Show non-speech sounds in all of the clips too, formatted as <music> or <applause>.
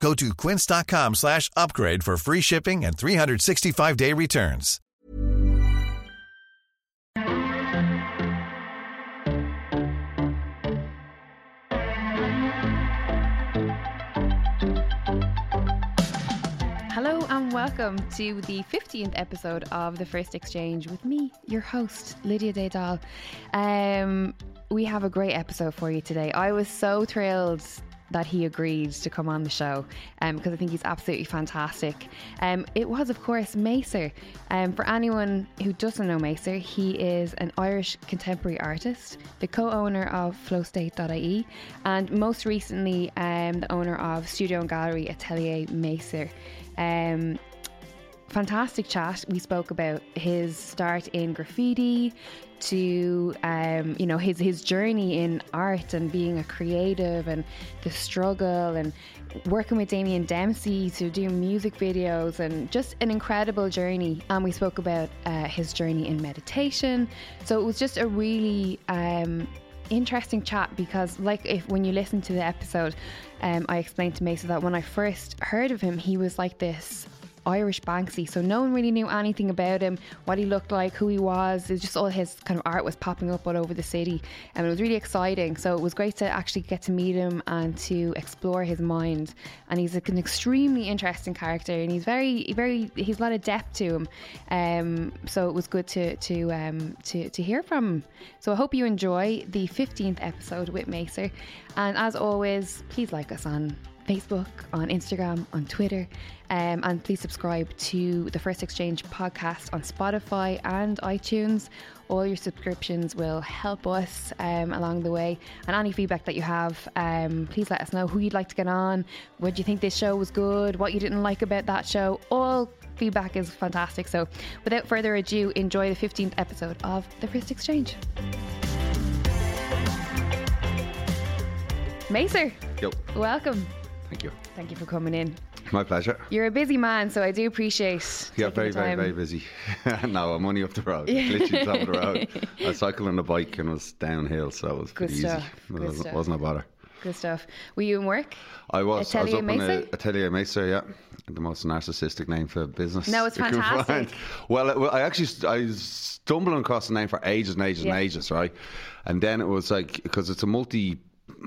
Go to quince.com slash upgrade for free shipping and 365-day returns. Hello and welcome to the 15th episode of The First Exchange with me, your host, Lydia Daydal. Um, we have a great episode for you today. I was so thrilled that he agreed to come on the show um, because I think he's absolutely fantastic. Um, it was, of course, Maser. Um, for anyone who doesn't know Maser, he is an Irish contemporary artist, the co owner of flowstate.ie, and most recently, um, the owner of studio and gallery Atelier Maser. Um, fantastic chat. We spoke about his start in graffiti to um, you know his his journey in art and being a creative and the struggle and working with Damien Dempsey to do music videos and just an incredible journey. And we spoke about uh, his journey in meditation. So it was just a really um, interesting chat because like if when you listen to the episode um, I explained to Maser that when I first heard of him he was like this Irish Banksy. So no one really knew anything about him, what he looked like, who he was. It was just all his kind of art was popping up all over the city. And it was really exciting. So it was great to actually get to meet him and to explore his mind. And he's an extremely interesting character and he's very, very, he's a lot of depth to him. Um, so it was good to, to, um, to, to hear from him. So I hope you enjoy the 15th episode with Maser. And as always, please like us on Facebook, on Instagram, on Twitter. Um, and please subscribe to the First Exchange podcast on Spotify and iTunes. All your subscriptions will help us um, along the way. And any feedback that you have, um, please let us know who you'd like to get on. What you think this show was good? What you didn't like about that show? All feedback is fantastic. So without further ado, enjoy the 15th episode of the First Exchange. Maser, Yo, welcome. Thank you. Thank you for coming in. My pleasure. You're a busy man, so I do appreciate. Yeah, very, very, very busy. <laughs> no, I'm only up the road. Literally top of the road. <laughs> I cycled on a bike and it was downhill, so it was Good pretty stuff, easy. It wasn't, stuff. wasn't a bother. Good stuff. Were you in work? I was. I was Atelier up in a Maser? Atelier Maser, yeah. The most narcissistic name for a business. No, it's fantastic. <laughs> Well, well, I actually I stumbled across the name for ages and ages Yeah. and ages, right? And then it was like because it's a multi,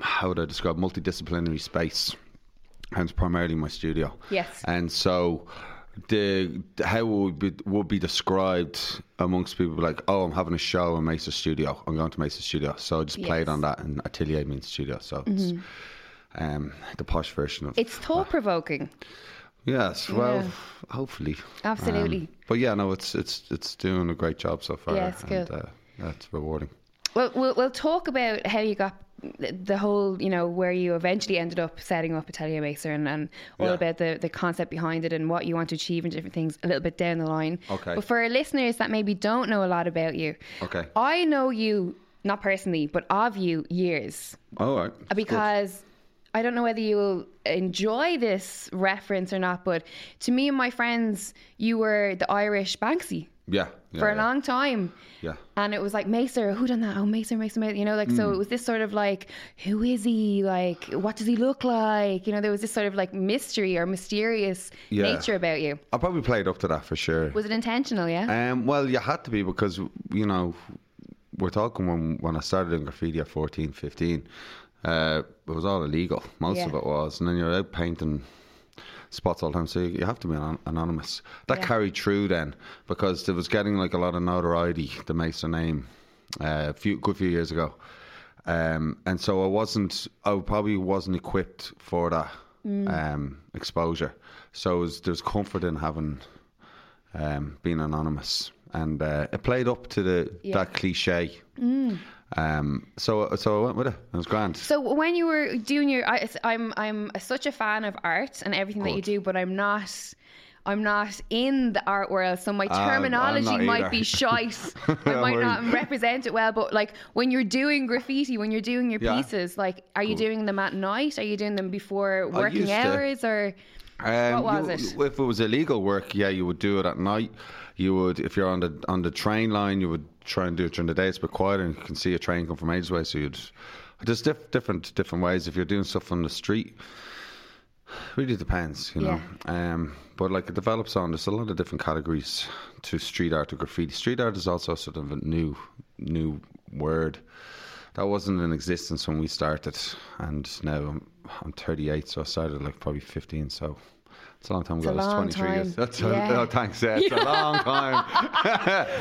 how would I describe multidisciplinary space, and it's primarily my studio. Yes. And so the how it would be, would be described amongst people like, oh, I'm having a show in Maser Studio. I'm going to Maser Studio. So I just played Yes. Mm-hmm. on that, and Atelier means studio. So it's um, the posh version of It's thought provoking. Yes, well, Yeah. hopefully, Absolutely. Um, but yeah, no, it's it's it's doing a great job so far. Yeah, it's and, good. Uh, it's rewarding. Well, we'll we'll talk about how you got the- whole, you know, where you eventually ended up setting up Atelier Maser and, and all Yeah. about the, the concept behind it and what you want to achieve and different things a little bit down the line. Okay. But for our listeners that maybe don't know a lot about you, Okay. I know you not personally, but of you years All right. Because I don't know whether you'll enjoy this reference or not, but to me and my friends, you were the Irish Banksy Yeah. yeah for a yeah. long time. Yeah. And it was like Maser, who done that? Oh, Maser, Maser, Maser. You know, like so. It was this sort of like, who is he? Like, what does he look like? You know, there was this sort of like mystery or mysterious Yeah. nature about you. I probably played up to that for sure. Was it intentional? Yeah. Um, well, you had to be because you know we're talking when when I started in graffiti at 14, 15, uh, it was all illegal. Most of it was, and then you're out painting spots all the time, so you, you have to be anon- anonymous. That Yeah. carried through then because it was getting like a lot of notoriety. The Maser name, uh, a few good few years ago, um, and so I wasn't. I probably wasn't equipped for that um, exposure. So was, there's comfort in having um, being anonymous, and uh, it played up to the Yeah. that cliche. Um, so so I went with it. It was grand. So when you were doing your, I, I'm I'm such a fan of art and everything that you do, but I'm not. I'm not in the art world, so my terminology not might be <laughs> shite. <laughs> I might not represent it well, but like when you're doing graffiti, when you're doing your Yeah. pieces, like are you doing them at night? Are you doing them before working used to. hours or Um, What was you- If it was illegal work, yeah, you would do it at night. You would, if you're on the on the train line, you would try and do it during the day. It's a bit quieter, and you can see a train come from ages away. So you'd there's diff- different different ways. If you're doing stuff on the street, it really depends, you know. Um, but like it develops on. There's a lot of different categories to street art to graffiti. Street art is also sort of a new new word that wasn't in existence when we started, and now I'm, I'm 38, so I started like probably 15. So it's a long time ago. a It's long 23 years. That's Yeah. a, oh, thanks. Yeah, it's a <laughs> long time. <laughs>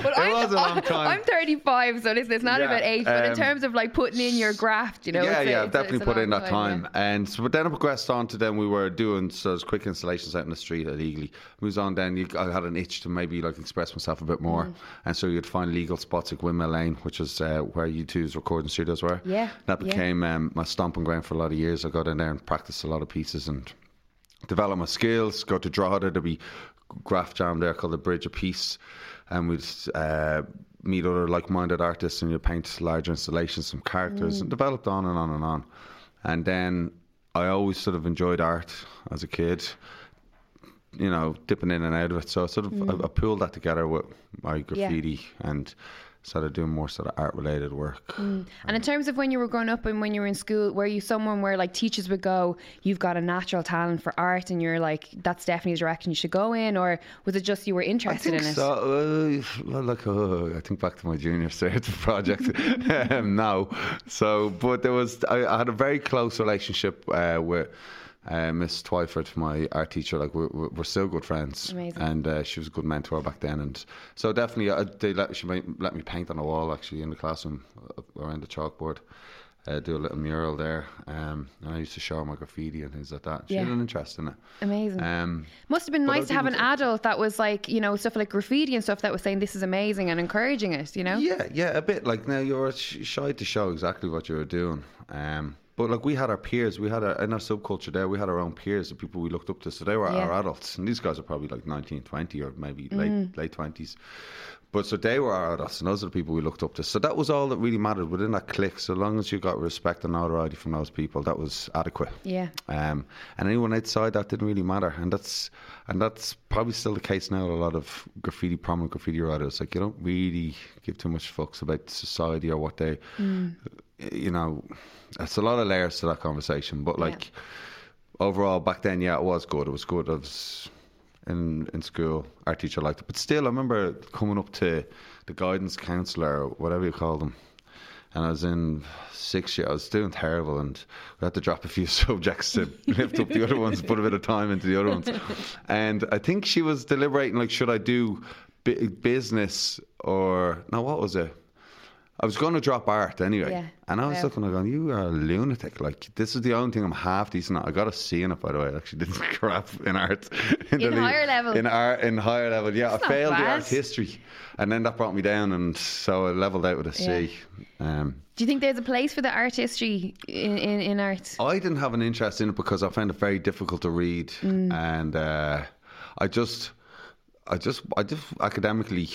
it I'm, was a long <laughs> time. I'm 35, so listen, it's not Yeah, about age, but in um, terms of like putting in your graft, you know. yeah, it's a- yeah, it's definitely it's put in that time. yeah. And so, but then it progressed on to then we were doing so those quick installations out in the street illegally. Moves on then, you, I had an itch to maybe like express myself a bit more. Mm. And so you'd find legal spots like Windmill Lane, which is uh, where U2's recording studios were. Yeah, That yeah. became um, my stomping ground for a lot of years. I got in there and practiced a lot of pieces and develop my skills, go to Drogheda, there'd be graph jam there called the Bridge of Peace, and we'd uh, meet other like-minded artists and you paint larger installations, some characters, and developed on and on and on. And then I always sort of enjoyed art as a kid, you know, dipping in and out of it. So I sort of I, I pulled that together with my graffiti and started doing more sort of art-related work. And in terms of when you were growing up and when you were in school, were you someone where like teachers would go, "You've got a natural talent for art," and you're like, "That's definitely the direction you should go in," or was it just you were interested in it? so. Uh, like, uh, I think back to my junior cert <laughs> project um, now. So, but there was, I, I had a very close relationship uh, with uh, Miss Twyford, my art teacher. Like, we're, we're we're still good friends. Amazing. And uh, she was a good mentor back then. And so, definitely, uh, they let, she might let me paint on a wall actually in the classroom uh, around the chalkboard. Uh, do a little mural there, um, and I used to show her my graffiti and things like that. She had an interest in it. Amazing. Um, Must have been nice to have an adult that was like, you know, stuff like graffiti and stuff that was saying this is amazing and encouraging it, you know? Yeah, yeah, a bit. Like now you're sh- shy to show exactly what you were doing. Um, but like we had our peers, we had our, in our subculture there, we had our own peers, the people we looked up to. So they were Yeah. our adults, and these guys are probably like 19, 20 or maybe Mm. late late twenties. But so they were our adults, and those are the people we looked up to. So that was all that really mattered within that clique. So long as you got respect and notoriety from those people, that was adequate. Yeah. Um, and anyone outside that didn't really matter, and that's and that's probably still the case now. with A lot of graffiti, prominent graffiti writers, like you don't really give too much fucks about society or what they, you know, it's a lot of layers to that conversation. But like overall, back then, yeah, it was good. It was good. I was in in school. Our teacher liked it, but still, I remember coming up to the guidance counselor, or whatever you call them, and I was in sixth year. I was doing terrible, and we had to drop a few <laughs> subjects to lift up the other ones, put a bit of time into the other ones. <laughs> And I think she was deliberating, like, should I do business or no? What was it? I was going to drop art anyway, Yeah. and I was Wow. looking, I going, "You are a lunatic! Like this is the only thing I'm half decent at. I got a C in it, by the way. I actually did <laughs> crap in art. <laughs> In the- higher level? In art, in higher level, yeah. That's I failed the art history, and then that brought me down, and so I leveled out with a C. Um, Do you think there's a place for the art history in, in, in art? I didn't have an interest in it because I found it very difficult to read, Mm. and uh, I just, I just, I just academically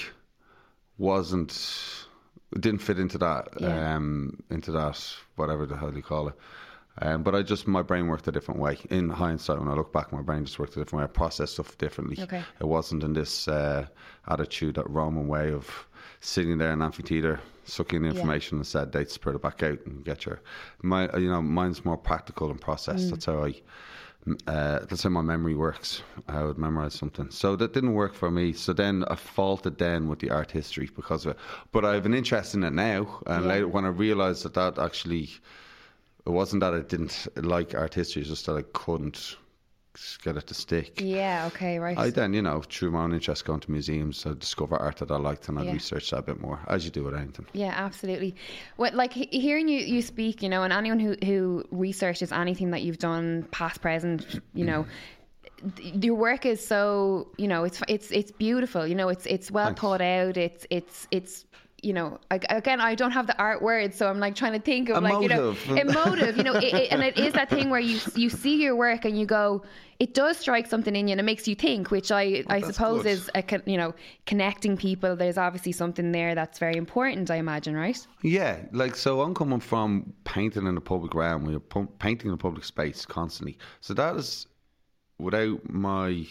wasn't didn't fit into that Yeah. um, into that whatever the hell you call it. Um, but I just my brain worked a different way. In hindsight, when I look back, my brain just worked a different way. I processed stuff differently. Okay. It wasn't in this uh, attitude, that Roman way of sitting there in an amphitheater, sucking the information and said dates, put it back out and get your. My, you know, mine's more practical and processed. That's how I. Uh, that's how my memory works. I would memorize something. So that didn't work for me. So then I faulted then with the art history because of it. But I have an interest in it now. And Yeah. later, when I realised that that actually, it wasn't that I didn't like art history, it's just that I couldn't get it to stick. Yeah, okay, right. I then, you know, through my own interest going to museums, I discover art that I liked and I Yeah. researched that a bit more, as you do with anything. Yeah, absolutely. What like hearing you you speak, you know, and anyone who who researches anything that you've done, past, present, you know, mm-hmm. your work is so, you know, it's it's it's beautiful. You know, it's it's well Thanks. thought out. It's it's it's you know, ag- again, I don't have the art words, so I'm like trying to think of like, you know, Emotive. you know, it, it, and it is that thing where you you see your work and you go, it does strike something in you and it makes you think, which I I suppose good. is a, you know connecting people. There's obviously something there that's very important. I imagine, right? Yeah, like so I'm coming from painting in the public realm. We're painting in the public space constantly. So that is, without my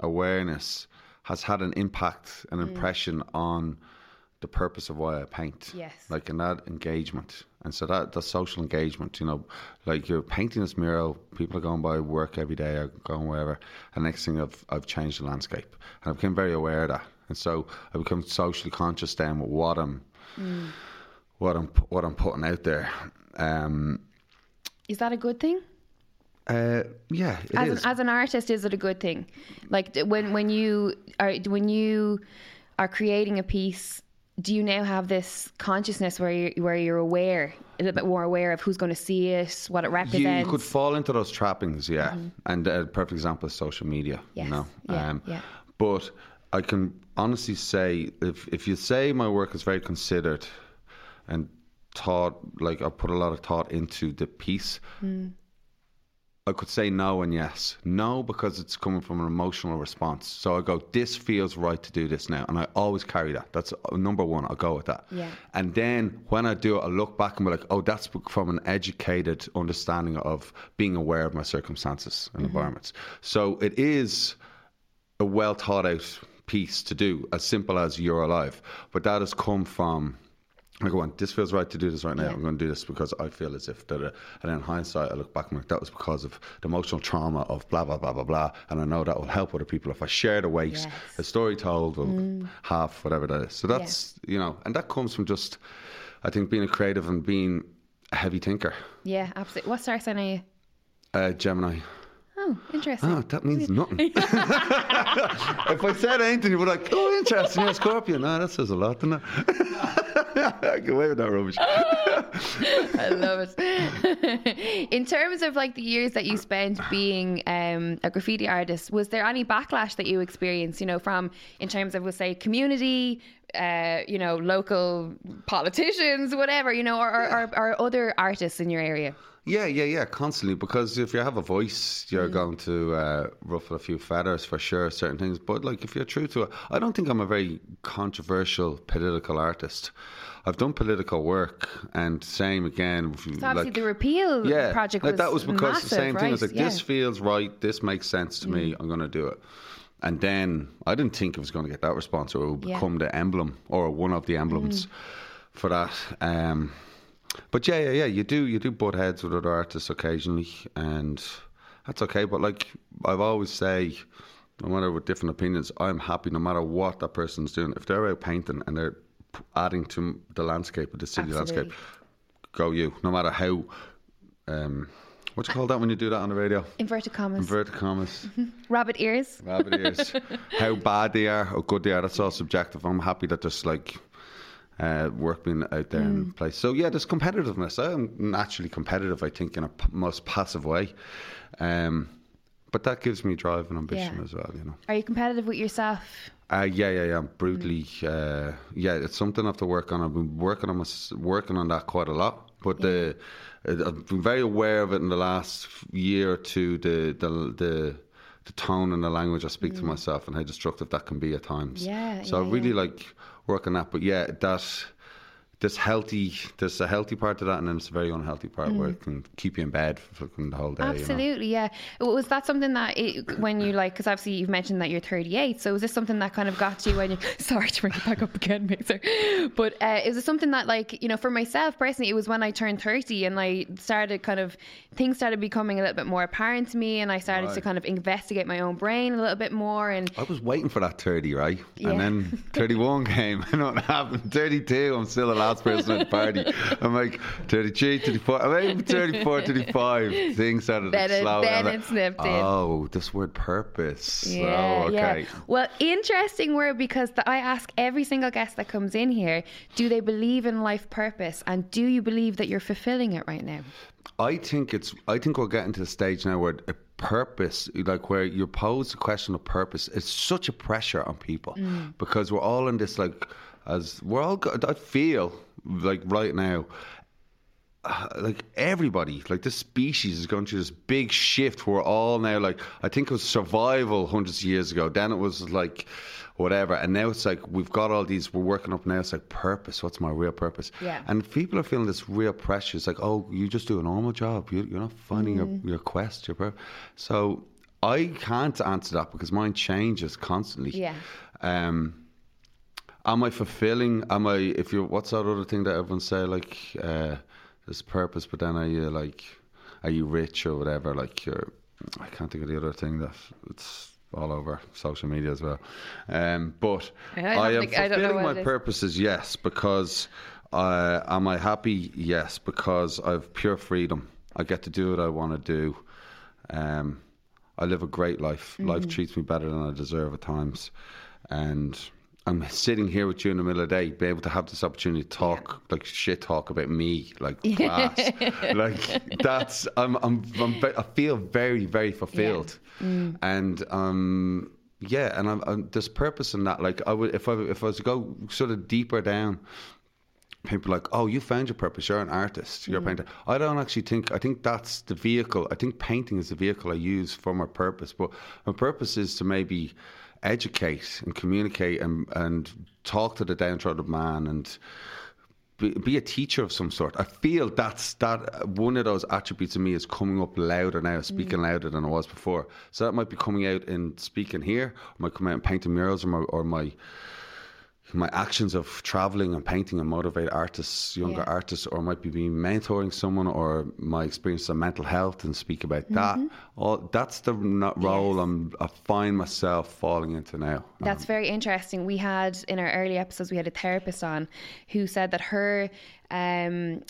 awareness, has had an impact, an mm. impression on the purpose of why I paint. Yes. Like in that engagement. And so that the social engagement, you know, like you're painting this mural, people are going by work every day or going wherever. And next thing I've I've changed the landscape. And I became very aware of that. And so I become socially conscious then with what I'm what I'm what I'm putting out there. Um, Is that a good thing? uh, yeah, it as is. an, as an artist is it a good thing like when when you are when you are creating a piece do you now have this consciousness where you're, where you're aware a little bit more aware of who's going to see it what it represents you could fall into those trappings, yeah. And a perfect example is social media. Mm-hmm. Yes, You know, Um, yeah, yeah. but I can honestly say, if if you say my work is very considered and thought, like I put a lot of thought into the piece. Mm. I could say no and yes. No, because it's coming from an emotional response. So I go, this feels right to do this now. And I always carry that. That's uh, number one. I'll go with that. Yeah. And then when I do it, I look back and be like, oh, that's from an educated understanding of being aware of my circumstances and environments. So it is a well thought out piece to do, as simple as you're alive. But that has come from. I go on, this feels right to do this right now. Yeah. I'm going to do this because I feel as if that. uh, And then in hindsight, I look back and I'm like, that was because of the emotional trauma of blah, blah, blah, blah, blah. And I know that will help other people if I share the weight. Yes. A story told will half whatever that is. So that's, you know, and that comes from just, I think, being a creative and being a heavy thinker. yeah absolutely what star sign are you Uh, Gemini. Oh interesting Oh, that means nothing. <laughs> if I said anything, you would like, oh, interesting, yeah, Scorpio. No, that says a lot, doesn't it? I <laughs> get away with that rubbish. I love it. <laughs> In terms of like the years that you spent being um, a graffiti artist, was there any backlash that you experienced? You know, from in terms of, we'll say, community, uh, you know, local politicians, whatever, you know, or, or, or, or other artists in your area. Yeah, yeah, yeah, constantly. Because if you have a voice, you're Mm. going to uh, ruffle a few feathers for sure, certain things. But like, if you're true to it, I don't think I'm a very controversial political artist. I've done political work, and same again. So obviously like- the repeal yeah, project like was that was because massive, the same thing was right? like this Yeah. Mm. feels right, this makes sense to me, I'm going to do it. And then I didn't think it was going to get that response, or it would Yeah. Mm. become the emblem or one of the emblems for that. Um, but yeah, yeah, yeah, you do you do butt heads with other artists occasionally, and that's okay. But like I've always say, no matter with different opinions, I'm happy no matter what that person's doing. If they're out painting and they're adding to the landscape of the city Absolutely. landscape, go you. No matter how. Um, what you call that when you do that on the radio? Inverted commas. Inverted commas, <laughs> Rabbit ears. rabbit ears. <laughs> How bad they are or good they are, that's all subjective. I'm happy that there's like uh, work being out there in place. So yeah, there's competitiveness. I'm naturally competitive, I think, in a p- most passive way. Um, but that gives me drive and ambition Yeah. as well, you know. Are you competitive with yourself? Uh, yeah, yeah, yeah. I'm brutally. Uh, yeah, it's something I have to work on. I've been working on my, working on that quite a lot. But the uh, I've been very aware of it in the last year or two. The the the, the tone and the language I speak to myself and how destructive that can be at times. Mm. Yeah, So I really yeah. like working that. But yeah, that. There's healthy, there's a healthy part to that, and then there's a very unhealthy part where it can keep you in bed for the whole day. You know? Absolutely, yeah. Was that something that it, when you like? Because obviously you've mentioned that you're 38. So was this something that kind of got you when you? <laughs> Sorry to bring it back up again, Mixer. <laughs> But uh, is it something that like you know, for myself personally, it was when I turned 30 and I started kind of things started becoming a little bit more apparent to me, and I started to kind of investigate my own brain a little bit more. And I was waiting for that 30, right? Yeah. And then 31 <laughs> came. Know what happened. 32, I'm still the last person at party. I'm like 33, 34, I'm even 34, 35. Things started Then to it- slow then it snipped in. Oh, this word purpose. Oh, yeah, oh, okay. yeah. Well, interesting word because the, I ask every single guest that comes in here, do they believe in life purpose, and do you believe that you're fulfilling it right now? I think it's. I think we're getting to the stage now where it purpose, like where you're posed the question of purpose, it's such a pressure on people mm. because we're all in this like, as we're all. I feel like right now, uh, like everybody, like this species is going through this big shift. We're all now like, I think it was survival hundreds of years ago. Then it was like whatever, and now it's like we've got all these. We're working up now. It's like purpose. What's my real purpose? Yeah. And people are feeling this real pressure. It's like, oh, you just do a normal job. You, you're not finding your, your quest, your purpose. So I can't answer that because mine changes constantly. Yeah. Um, am I fulfilling? Am I? If you, what's that other thing that everyone say? Like, uh, there's purpose, but then are you like, are you rich or whatever? Like, you're. I can't think of the other thing that it's all over social media as well. Um, but I I, am think- I fulfilling what my purposes. Yes, because uh, am I happy? Yes, because I've pure freedom. I get to do what I want to do. Um, I live a great life. Life Mm-hmm. treats me better than I deserve at times, and I'm sitting here with you in the middle of the day, be able to have this opportunity to talk like shit talk about me, like <laughs> class, like that's I'm I'm, I'm I feel very very fulfilled, Mm. and um yeah, and I'm, I'm there's purpose in that. Like I would if I if I was to go sort of deeper down people are like, oh, you found your purpose. You're an artist. You're a painter. I don't actually think. I think that's the vehicle. I think painting is the vehicle I use for my purpose. But my purpose is to maybe educate and communicate and and talk to the downtrodden man and. Be, be a teacher of some sort. I feel that's that one of those attributes of me is coming up louder now, speaking mm. louder than I was before. So that might be coming out in speaking here, might come out in painting murals, or my, or my my actions of traveling and painting and motivate artists, younger Yeah. artists, or might be me mentoring someone, or my experience of mental health and speak about that. Mm-hmm. All that's the role I'm, I find myself falling into now. That's very interesting. We had in our early episodes, we had a therapist on who said that her, um,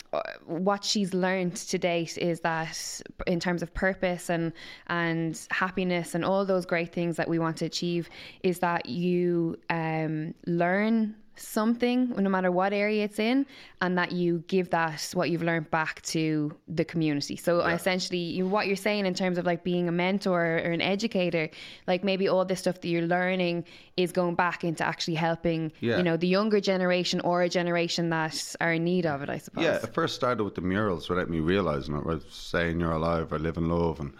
what she's learned to date is that in terms of purpose and and happiness and all those great things that we want to achieve, is that you um, learn something no matter what area it's in and that you give that what you've learned back to the community so essentially you, what you're saying in terms of like being a mentor or an educator like maybe all this stuff that you're learning is going back into actually helping Yeah. you know the younger generation or a generation that are in need of it i suppose Yeah, it first started with the murals without me realizing it. Was saying you're alive or live in love, and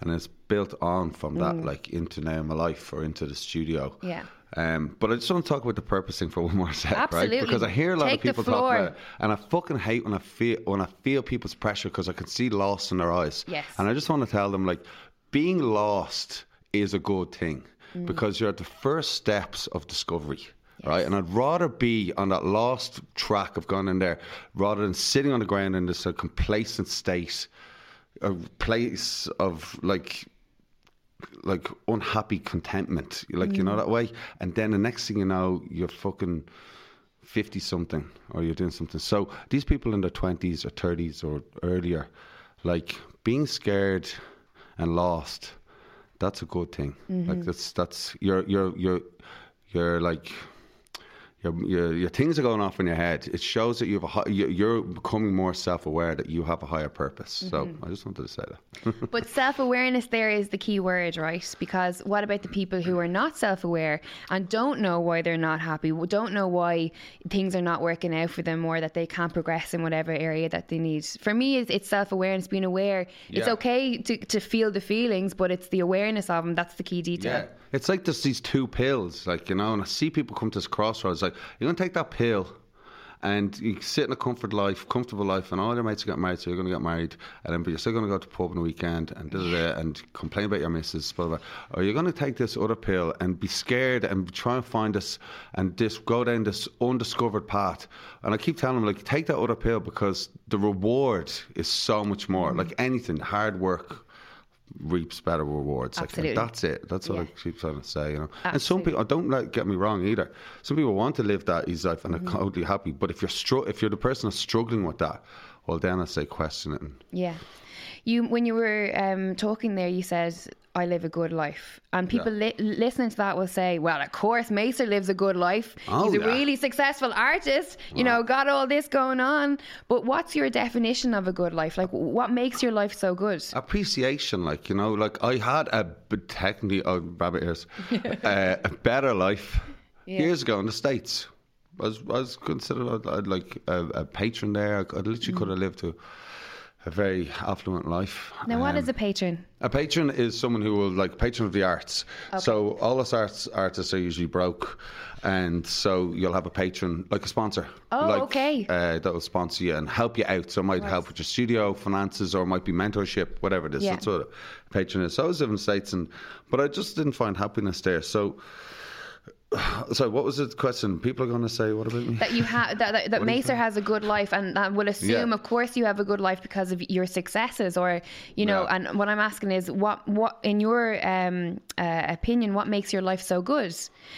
and it's built on from that, like into now my life or into the studio. Mm. Yeah. Um, but I just want to talk about the purpose thing for <laughs> one more sec, Absolutely. right? Because I hear a lot Take of people talk about it, and I fucking hate when I feel when I feel people's pressure because I can see loss in their eyes. Yes. And I just want to tell them like, being lost is a good thing Mm. because you're at the first steps of discovery. Right, and I'd rather be on that lost track of going in there rather than sitting on the ground in this uh, complacent state, a place of like like unhappy contentment, like you know mm. that way. And then the next thing you know, you're fucking fifty something, or you're doing something. So these people in their twenties or thirties or earlier, like being scared and lost, that's a good thing. Like mm-hmm. that's that's you're you're you're you're like. Your, your, your things are going off in your head. It shows that you have a you're becoming more self-aware that you have a higher purpose. So mm-hmm. I just wanted to say that. <laughs> But self awareness there is the key word, right? Because what about the people who are not self aware and don't know why they're not happy, don't know why things are not working out for them or that they can't progress in whatever area that they need? For me, it's, it's self awareness, being aware. It's okay to, to feel the feelings, but it's the awareness of them that's the key detail. Yeah. It's like there's these two pills, like, you know, and I see people come to this crossroads, like, you're going to take that pill and you sit in a comfort life, comfortable life, and all your mates are getting married, so you're going to get married, and then but you're still going to go to the pub on the weekend and da, da, da, and complain about your missus, blah, blah, blah. Or you're going to take this other pill and be scared and try and find this and just go down this undiscovered path. And I keep telling them, like, take that other pill because the reward is so much more. Mm-hmm. Like anything, hard work reaps better rewards. Like, Absolutely. that's it. That's what Yeah. I keep trying to say, you know. And some Absolutely. people, don't like, get me wrong either. Some people want to live that easy life and Mm-hmm. are totally happy. But if you're str- if you're the person that's struggling with that, well, then I say question it. And, Yeah. You when you were um, talking there, you said I live a good life, and people li- listening to that will say, "Well, of course, Maser lives a good life. Oh, He's a yeah. really successful artist. You know, got all this going on." But what's your definition of a good life? Like, what makes your life so good? appreciation, like you know, like I had a technically, oh, rabbit ears, <laughs> uh, a better life years ago in the states. I was, I was considered I'd, I'd like a, a patron there. I, I literally Mm. could have lived to a very affluent life. Now, what Um, is a patron? A patron is someone who will like patron of the arts. So all us arts artists are usually broke, and so you'll have a patron like a sponsor. Oh, like, okay. Uh, that will sponsor you and help you out. So it might help with your studio finances, or it might be mentorship, whatever it is. Yeah. That's what a patron is. So I was living in the states, and but I just didn't find happiness there. So. <sighs> So what was the question? People are going to say, "What about me?" That you have that that, that What do you Maser has a good life, and that will assume, Yeah. of course, you have a good life because of your successes, or you know. Yeah. And what I'm asking is, what what in your um, uh, opinion, what makes your life so good?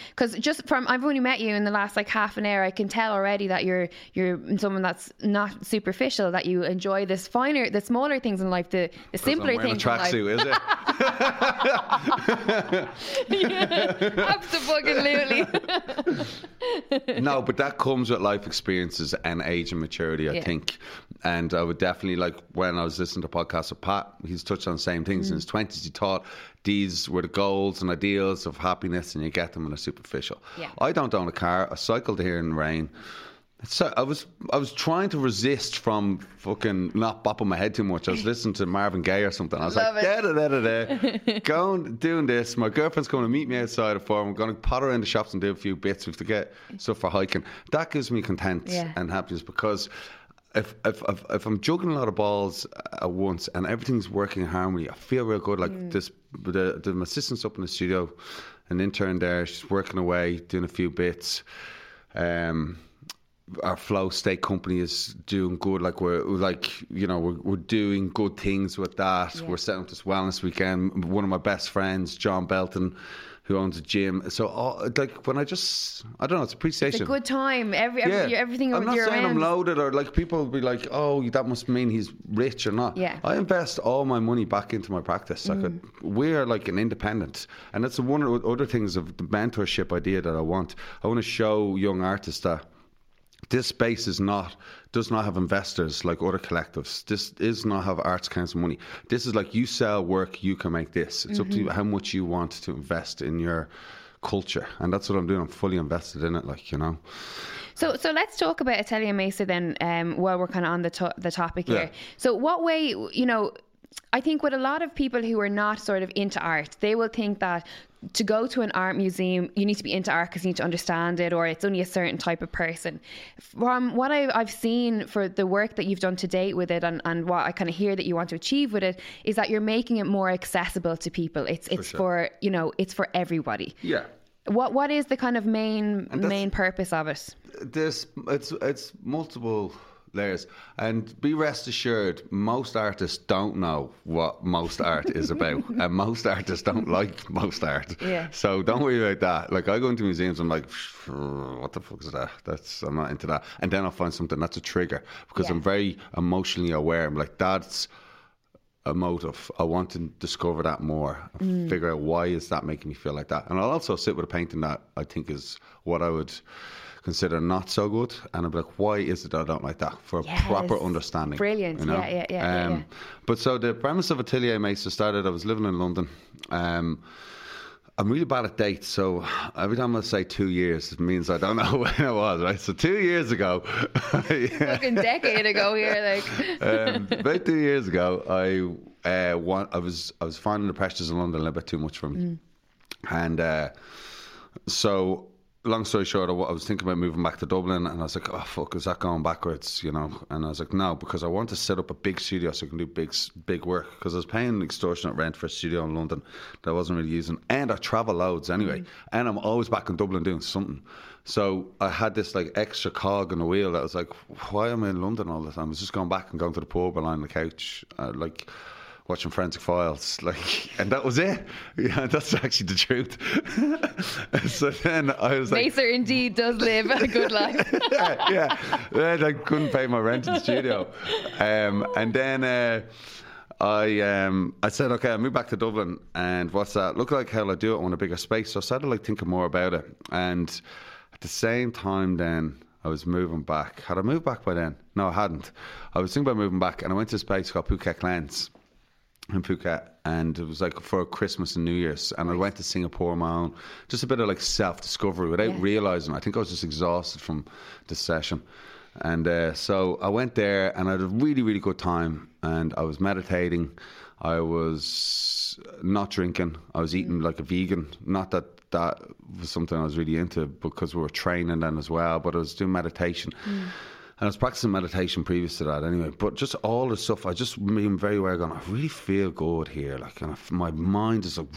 Because just from I've only met you in the last like half an hour, I can tell already that you're you're someone that's not superficial, that you enjoy this finer, the smaller things in life, the the simpler a things in life. tracksuit, is it? <laughs> <laughs> Absolutely. <laughs> no, but that comes with life experiences and age and maturity, I Yeah. think. And I would definitely like when I was listening to podcasts with Pat, he's touched on the same things. In Mm. his twenties, he taught these were the goals and ideals of happiness, and you get them when they're superficial. Yeah. I don't own a car. I cycled here in the rain. So I was I was trying to resist from fucking not bopping my head too much. I was listening to Marvin Gaye or something. I was Love like, da da da da da, going doing this. My girlfriend's going to meet me outside of farm. I'm going to potter in the shops and do a few bits. We have to get stuff for hiking. That gives me content Yeah. and happiness because. If, if, if, if I'm juggling a lot of balls at once and everything's working in harmony, I feel real good. Like Mm. this, the, the my assistant's up in the studio, an intern there. She's working away, doing a few bits. Um, our flow state company is doing good. Like we're like you know we're we're doing good things with that. We're setting up this wellness weekend. One of my best friends, John Belton, who owns a gym. So all, like when I just I don't know, it's appreciation. It's a good time. Every, every everything I'm not saying I'm loaded or like people will be like, oh, that must mean he's rich or not. Yeah. I invest all my money back into my practice. Like Mm. we are like an independent, and that's one of the other things of the mentorship idea that I want. I want to show young artists that this space is not does not have investors like other collectives. This is not have arts council money. This is like you sell work, you can make this. It's up to Mm-hmm. you how much you want to invest in your culture, and that's what I'm doing. I'm fully invested in it, like you know. So, so let's talk about Atelier Maser then. Um, while we're kind of on the to- the topic here. Yeah. So, what way, you know, I think with a lot of people who are not sort of into art, they will think that to go to an art museum, you need to be into art because you need to understand it, or it's only a certain type of person. From what I, I've seen for the work that you've done to date with it, and, and what I kind of hear that you want to achieve with it, is that you're making it more accessible to people. It's it's sure. for you know, it's for everybody. Yeah. What what is the kind of main main purpose of it? There's it's it's multiple layers, and be rest assured, most artists don't know what most art is about, <laughs> and most artists don't like most art. Yeah. So don't worry about that. Like I go into museums, I'm like, what the fuck is that? That's I'm not into that, and then I'll find something that's a trigger because Yeah. I'm very emotionally aware. I'm like, that's a motive. I want to discover that more, mm. figure out why is that making me feel like that. And I'll also sit with a painting that I think is what I would consider not so good, and be like, why is it I don't like that? For a proper understanding. Brilliant. you know? Yeah, yeah, yeah, yeah, yeah. But so the premise of Atelier Maser started. I was living in London. Um, I'm really bad at dates, so every time I say two years, it means I don't know <laughs> when it was, right? So two years ago, <laughs> yeah. fucking decade ago here, <laughs> like. um, about two years ago, I uh, want, I was I was finding the pressures in London a little bit too much for me, and uh, so long story short, I, was thinking about moving back to Dublin, and I was like, oh fuck, is that going backwards? You know? And I was like, no, because I want to set up a big studio so I can do big big work. Because I was paying extortionate rent for a studio in London that I wasn't really using, and I travel loads anyway, and I'm always back in Dublin doing something. So I had this like extra cog in the wheel that was like, why am I in London all the time? I was just going back and going to the pub and lying on the couch. Uh, like, watching Forensic Files, like, and that was it. <laughs> Yeah, that's actually the truth. <laughs> so then I was like, Maser indeed does live a good life. <laughs> yeah, yeah. Then I couldn't pay my rent in the studio, um, and then. Uh, I um I said okay I moved back to Dublin and what's that look like hell, I do it I want a bigger space so I started like thinking more about it and at the same time then I was moving back had I moved back by then no I hadn't I was thinking about moving back and I went to this place called Phuket Lens in Phuket, and it was like for Christmas and New Year's. And I went to Singapore on my own, just a bit of like self discovery without Yeah. realizing. I think I was just exhausted from the session, and uh, so I went there and I had a really really good time. And I was meditating, I was not drinking, I was eating like a vegan. Not that that was something I was really into because we were training then as well, but I was doing meditation. And I was practicing meditation previous to that anyway. But just all the stuff, I just being very aware, going, I really feel good here. Like, and I my mind is like,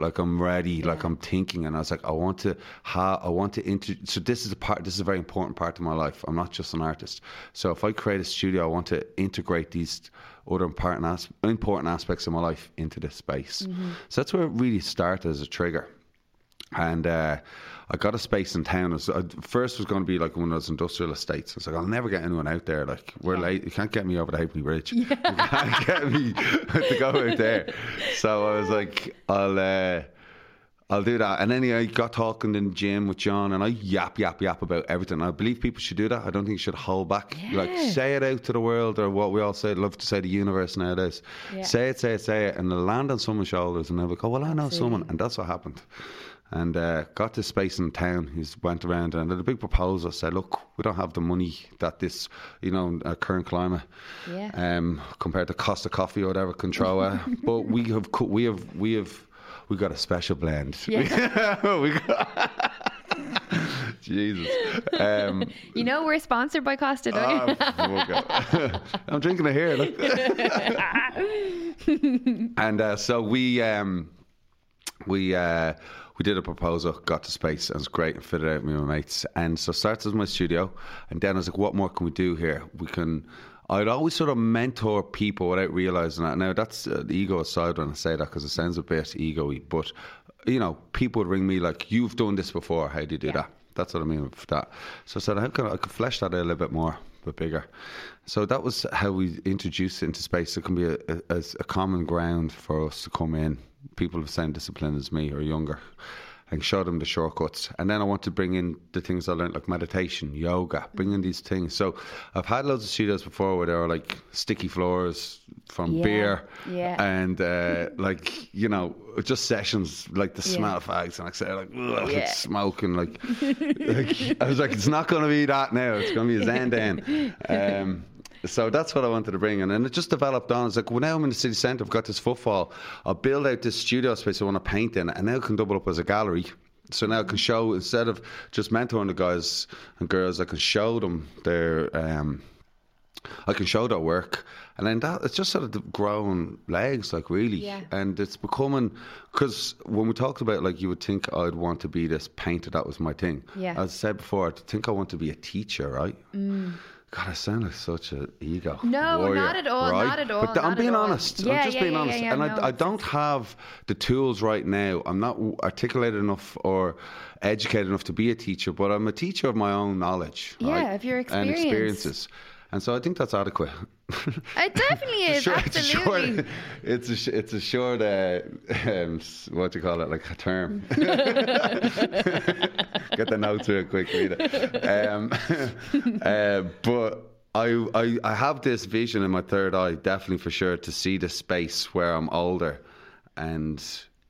like I'm ready, like I'm thinking. And I was like, I want to, ha- I want to inter- So this is a part. This is a very important part of my life. I'm not just an artist. So if I create a studio, I want to integrate these other important, as- important aspects of my life into this space. So that's where it really started as a trigger and uh, I got a space in town. Was, uh, first was going to be like one of those industrial estates. I was like, I'll never get anyone out there. Like we're late. You can't get me over the Halfpenny Bridge. You can't get me <laughs> to go out there. So I was like, I'll. Uh, I'll do that. And then I got talking in the gym with John and I yap, yap, yap about everything. I believe people should do that. I don't think you should hold back. Yeah. Like, say it out to the world or what we all say, love to say the universe nowadays. Yeah. Say it, say it, say it. And they'll land on someone's shoulders and they'll be like, oh, well, I know someone. And that's what happened. And uh, got this space in town. He went around and did a big proposal. Said, look, we don't have the money that this, you know, our current climate, Yeah. um, compared to Costa Coffee or whatever, at. <laughs> but we have, we have, we have, we got a special blend. Yeah. <laughs> we got. <laughs> Jesus. Um, You know we're sponsored by Costa, don't ah. I'm drinking it here. Look. and uh, so we um, we uh, we did a proposal, got to space, and it was great, and fitted out with me and my mates. And so started as my studio, and then I was like, what more can we do here? We can. I'd always sort of mentor people without realizing that. Now that's uh, the ego aside when I say that because it sounds a bit ego-y, but you know, people would ring me like, "You've done this before. How do you do that?" That's what I mean with that. So I said, how can I, I could flesh that out a little bit more, but bigger. So that was how we introduced it into space. It can be a, a, a common ground for us to come in, people of the same discipline as me or younger, and show them the shortcuts. And then I want to bring in the things I learned, like meditation, yoga, bring in these things. So I've had loads of studios before where there are like sticky floors from Yeah, beer, yeah. and uh, like you know, just sessions like the Yeah. smell of fags, and I say like, ugh, Yeah. it's smoking. Like, <laughs> like, I was like, it's not going to be that now. It's going to be a zen den. <laughs> Um, so that's what I wanted to bring in, and it just developed on. It's like, well, now I'm in the city centre. I've got this footfall. I'll build out this studio space I want to paint in, and now it can double up as a gallery. So now I can show instead of just mentoring the guys and girls, I can show them their. Um, I can show their work, and then that it's just sort of grown legs, like really, Yeah. and it's becoming because when we talked about like you would think I'd want to be this painter, that was my thing. Yeah. as I said before, I think I want to be a teacher, right? God, I sound like such an ego. No, warrior, not at all, right? not at all, But th- I'm being honest. Yeah, I'm just yeah, being yeah, honest, and no, I, I don't have the tools right now. I'm not articulated enough or educated enough to be a teacher, but I'm a teacher of my own knowledge. Yeah, right? of your and experiences. And so I think that's adequate. <laughs> It definitely is, Sure, absolutely. It's a short, it's a, it's a short uh, um, what do you call it, like a term. <laughs> <laughs> Get the notes real quick, read it. Um, uh, but I, I, I have this vision in my third eye, definitely for sure, to see the space where I'm older, and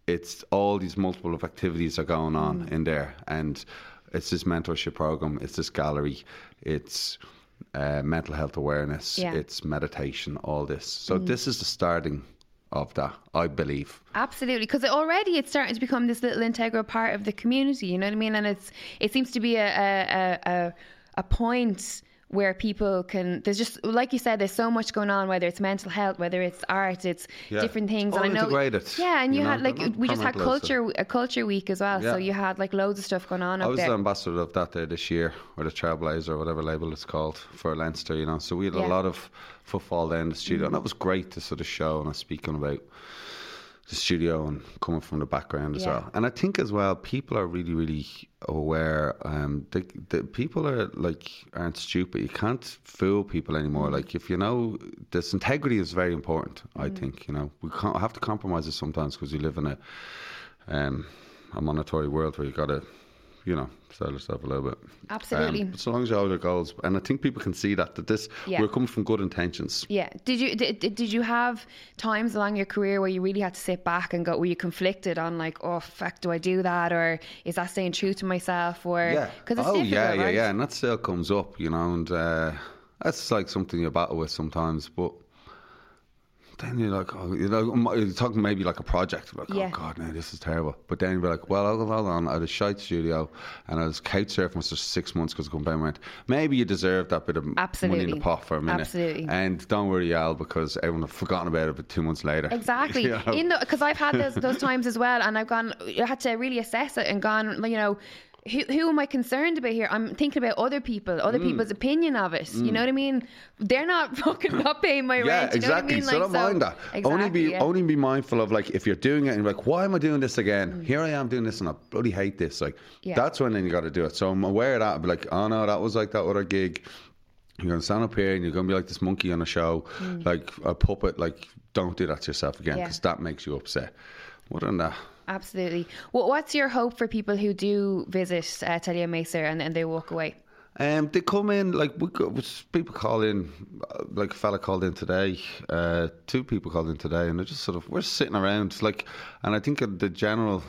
it's all these multiple of activities are going on Mm. in there, and it's this mentorship program, it's this gallery, it's uh, mental health awareness, Yeah. it's meditation, all this. So this is the starting of that, I believe. Absolutely, because already it's starting to become this little integral part of the community. You know what I mean? And it's it seems to be a a a, a, a point where people can. There's just like you said, there's so much going on. Whether it's mental health, whether it's art, it's Yeah. different things. All and I know, integrated, yeah, and you, you know, had like we just had culture a culture week as well. So you had like loads of stuff going on I was there. the ambassador of that there this year, or the Trailblazer, or whatever label it's called, for Leinster, you know. So we had Yeah. Mm-hmm. a lot of footfall there in the studio, and that was great to sort of show and I was speaking about the studio and coming from the background as Yeah. well. And I think as well, people are really, really aware. Um, the, the people are like aren't stupid. You can't fool people anymore. Mm-hmm. Like if you know, this integrity is very important. I Mm-hmm. think you know we can't have to compromise it sometimes because we live in a um, a monetary world where you got to, you know, sell yourself a little bit. Absolutely. Um, but so long as you have your goals, and I think people can see that that this Yeah. we're coming from good intentions. Yeah. Did you did, did did you have times along your career where you really had to sit back and go? Were you conflicted on like, oh fuck, do I do that, or is that staying true to myself, or Yeah. because it's oh yeah, yeah, right? yeah, and that still comes up, you know, and uh, that's like something you battle with sometimes, but. Then you're like, oh, you know, m- you're talking maybe like a project, like, oh, Yeah. oh god, no, this is terrible. But then you're like, well, hold on, I had a shite studio, and I was couch surfing for six months because I couldn't pay my rent. Maybe you deserve that bit of money in the pot for a minute, Absolutely. And don't worry, Al, because everyone have forgotten about it. But two months later, <laughs> Exactly. you know? In because I've had those those times as well, and I've gone. I had to really assess it and gone. You know. Who, who am I concerned about here? I'm thinking about other people, other Mm. people's opinion of it. You know what I mean? They're not <laughs> fucking not paying my Yeah, rent. You know what I exactly. mean? so don't mind that. only be yeah. only be mindful of like if you're doing it and you're like, why am I doing this again? Mm. Here I am doing this and I bloody hate this. Like Yeah. that's when then you got to do it. So I'm aware of that. I'll be like, oh no, that was like that other gig. You're gonna stand up here and you're gonna be like this monkey on a show, like a puppet. Like don't do that to yourself again Mm. Yeah. because that makes you upset. What than that, Absolutely. Well, what's your hope for people who do visit uh, Atelier Maser and, and they walk away? Um, they come in like we people call in, uh, like a fella called in today. Uh, two people called in today, and they're just sort of we're sitting around like, and I think the general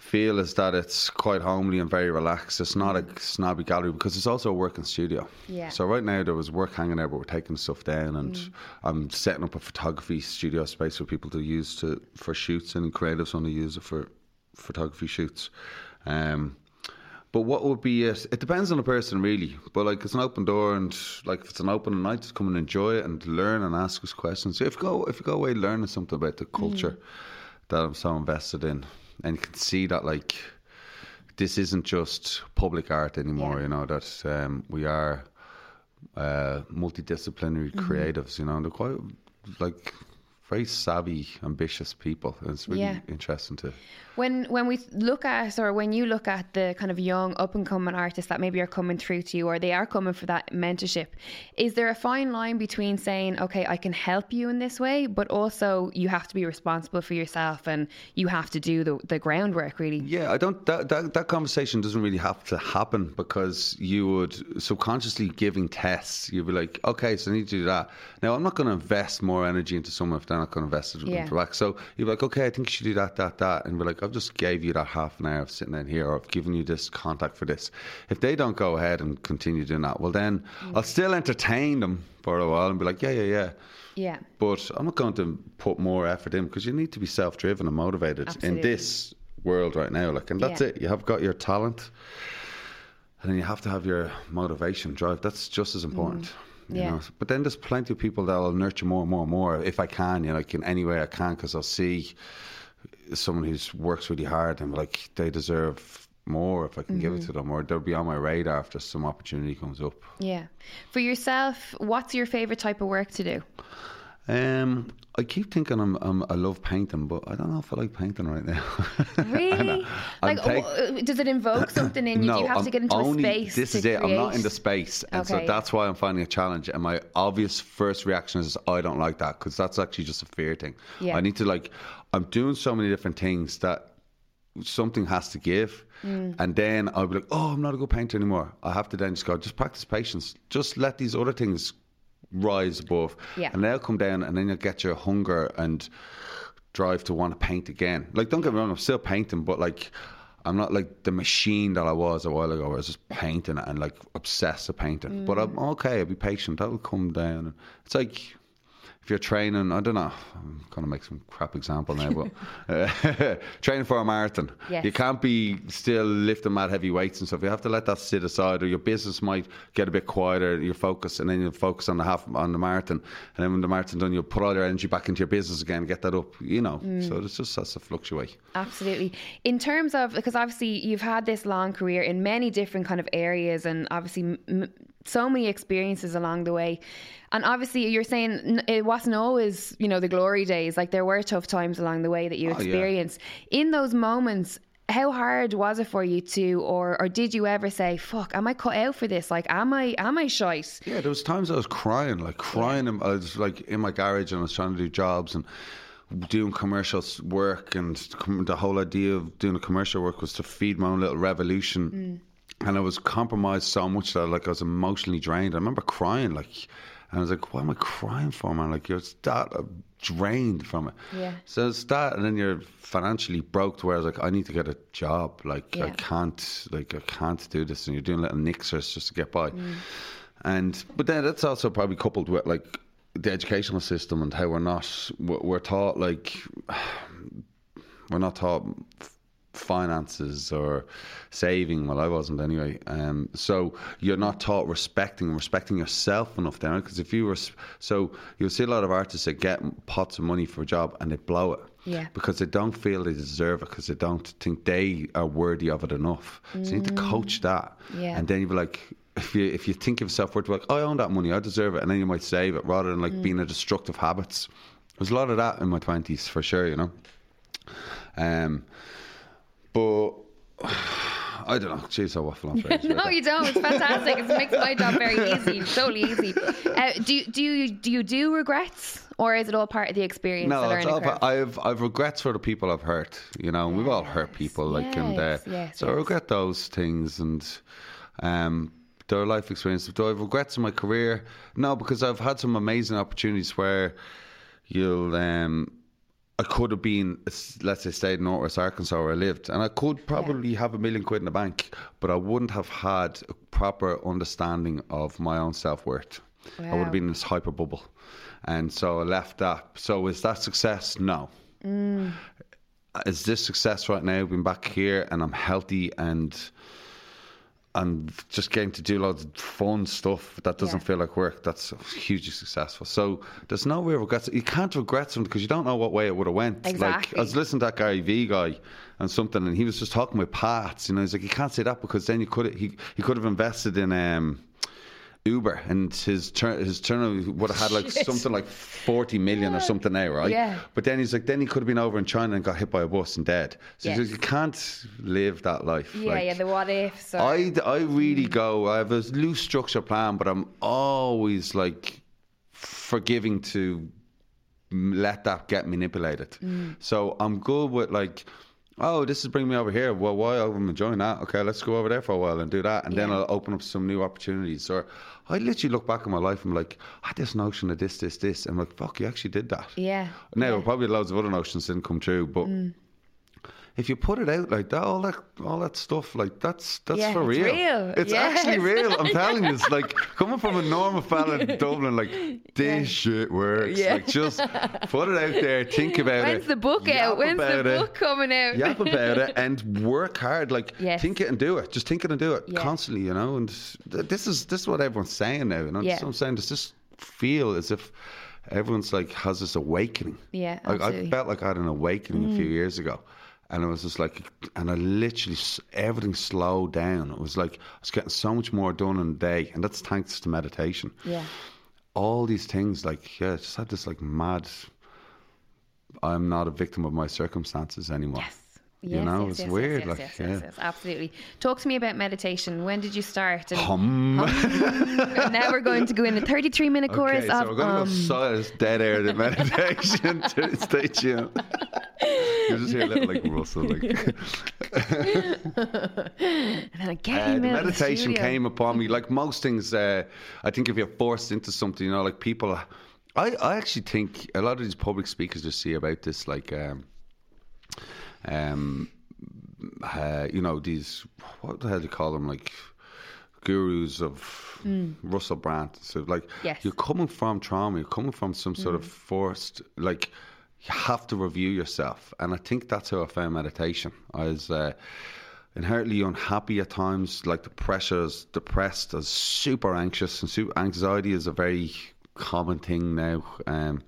feel is that it's quite homely and very relaxed. It's not a snobby gallery because it's also a working studio. Yeah. So right now there was work hanging out, but we're taking stuff down, and Mm. I'm setting up a photography studio space for people to use to for shoots, and creatives want to use it for photography shoots. Um, but what would be it? It depends on the person, really. But like, it's an open door, and like, if it's an open night, just come and enjoy it and learn and ask us questions. If you go, if you go away learning something about the culture that I'm so invested in, and you can see that like, this isn't just public art anymore. Yeah. You know that um, we are uh, multidisciplinary creatives. You know, and they're quite like very savvy, ambitious people. And it's really Yeah. interesting to. When when we look at or when you look at the kind of young up and coming artists that maybe are coming through to you or they are coming for that mentorship, is there a fine line between saying, okay, I can help you in this way, but also you have to be responsible for yourself and you have to do the, the groundwork really? Yeah, I don't. That, that that conversation doesn't really have to happen because you would subconsciously giving tests. You'd be like, okay, so I need to do that. Now I'm not going to invest more energy into someone if they're not going to invest it Yeah. back. So you're like, okay, I think you should do that, that, that, and be like, I've just gave you that half an hour of sitting in here, or I've given you this contact for this. If they don't go ahead and continue doing that, well then I'll still entertain them for a while and be like, yeah, yeah, yeah. Yeah. But I'm not going to put more effort in because you need to be self-driven and motivated Absolutely. in this world right now. Like, and that's Yeah. it. You have got your talent, and then you have to have your motivation, drive. That's just as important. Mm. Yeah. know? But then there's plenty of people that I'll nurture more and more and more if I can, you know, like in any way I can, because I'll see someone who's works really hard and like they deserve more if I can Mm-hmm. give it to them, or they'll be on my radar if some opportunity comes up. Yeah. For yourself, what's your favorite type of work to do? Um, I keep thinking I'm, I'm I love painting, but I don't know if I like painting right now. <laughs> Really? Like, take- does it invoke <clears throat> something in you? do you have I'm to get into only, a space? This to is it. I'm not create? in the space, and so that's why I'm finding a challenge. And my obvious first reaction is I don't like that because that's actually just a fear thing. Yeah. I need to like. I'm doing so many different things that something has to give, Mm. and then I'll be like, oh, I'm not a good painter anymore. I have to then just go, just practice patience. Just let these other things rise above, Yeah. and they'll come down, and then you'll get your hunger and drive to want to paint again. Like, don't get me wrong, I'm still painting, but like, I'm not like the machine that I was a while ago. Where I was just painting and like obsessed with painting. But I'm mm. okay. I'll be patient. That'll come down. It's like if you're training, I don't know, I'm going to make some crap example now, but <laughs> uh, <laughs> training for a marathon, Yes. you can't be still lifting mad heavy weights and stuff. You have to let that sit aside, or your business might get a bit quieter. Your focus, and then you'll focus on the half on the marathon, and then when the marathon's done, you'll put all your energy back into your business again, get that up. You know, so it just has to fluctuate. Absolutely. In terms of, because obviously you've had this long career in many different kind of areas and obviously m- so many experiences along the way. And obviously you're saying it wasn't always, you know, the glory days. Like there were tough times along the way that you Oh, yeah. experienced. In those moments, how hard was it for you to, or, or did you ever say, fuck, am I cut out for this? Like, am I, am I shite? Yeah, there was times I was crying, like crying. in- I was like in my garage and I was trying to do jobs and doing commercial work, and the whole idea of doing the commercial work was to feed my own little revolution. Mm. And I was compromised so much that like I was emotionally drained. I remember crying, like, and I was like, "What am I crying for, man? Like you're that uh, drained from it." Yeah. So it's that, and then you're financially broke to where I was like, I need to get a job. Like I can't, like I can't do this, and you're doing little nixers just to get by. And but then that's also probably coupled with like the educational system and how we're not we're taught like <sighs> we're not taught finances or saving. Well, I wasn't anyway. Um, so you're not taught respecting respecting yourself enough there. Because if you were so you'll see a lot of artists that get pots of money for a job and they blow it. Yeah. Because they don't feel they deserve it because they don't think they are worthy of it enough. So you need to coach that. Yeah. And then you'd be like, if you if you think of yourself worth like, oh, I own that money, I deserve it, and then you might save it rather than like being a destructive habits. There's a lot of that in my twenties for sure, you know. Um, but <sighs> I don't know. Jeez, I waffle on. ages <laughs> No, you don't. It's fantastic. It makes my job very easy, totally easy. Uh, do you- do you do you do regrets, or is it all part of the experience? No, it's all, curve? I've I've regrets for the people I've hurt. You know, we've all hurt people, like, and uh, Yes, yes, so I regret those things, and um, their life experience. Do I have regrets in my career? No, because I've had some amazing opportunities where you'll. Um, I could have been, let's say, stayed in Northwest Arkansas where I lived, and I could probably have a million quid in the bank, but I wouldn't have had a proper understanding of my own self worth. I would have been in this hyper bubble, and so I left that. So is that success? No. Mm. Is this success right now? Being back here and I'm healthy and and just getting to do loads of fun stuff that doesn't Yeah. feel like work. That's hugely successful. So there's no real regrets. You can't regret something because you don't know what way it would have went. Like Exactly. I was listening to that Gary V guy and something, and he was just talking with Pats. You know, he's like, you can't say that because then you could he he could have invested in um. Uber and his turn his turnover would have had like <laughs> Shit. something like forty million or something now, right? Yeah. But then he's like, then he could have been over in China and got hit by a bus and dead. So he's like, you can't live that life. yeah, like, yeah. The what ifs. Or, I, I really hmm. go, I have a loose structure plan, but I'm always like forgiving to let that get manipulated. Mm. So I'm good with like, oh, this is bringing me over here. Well, why? I'm enjoying that. Okay, let's go over there for a while and do that. And then I'll open up some new opportunities. Or I literally look back at my life and I'm like, I had this notion of this, this, this. I'm like, fuck, you actually did that. yeah. Now, yeah. probably loads of other notions didn't come true, but mm. If you put it out like that, all that, all that stuff, like that's that's Yeah, for it's real. real. It's Yes. actually real. I'm telling you, it's <laughs> like coming from a normal fella in Dublin, like this shit works. Yeah. Like just put it out there, think about it. When's the book out? When's the about it, book coming out? Yap about it <laughs> and work hard. Like Yes. think it and do it. Just think it and do it Yeah. constantly. You know, and th- this is this is what everyone's saying now. You know, Yeah. I'm saying. Does this feel as if everyone's like has this awakening? Yeah, Like, I. Mm. felt like I had an awakening a few years ago. And it was just like, and I literally, everything slowed down. It was like, I was getting so much more done in a day. And that's thanks to meditation. Yeah. All these things, like, yeah, I just had this like mad, I'm not a victim of my circumstances anymore. Yes. You Yes, know, yes, it's yes, weird, Yes, like, yes, yeah. absolutely. Talk to me about meditation. When did you start? And Hum. and now we're going to go in a 33 minute chorus Okay, so of we're going to um, go silent, dead air to meditation. <laughs> to Stay tuned. you just hear a little like rustle. Like. <laughs> and then get Uh, the meditation studio. came upon me like most things. Uh, I think if you're forced into something, you know, like people. I, I actually think a lot of these public speakers just see about this like, um, um, uh, you know, these what the hell do you call them? Like gurus of Russell Brand. So like Yes. you're coming from trauma, you're coming from some sort of forced like you have to review yourself. And I think that's how I found meditation. I was uh, inherently unhappy at times, like the pressures, depressed, I was super anxious and super anxiety is a very common thing now. Um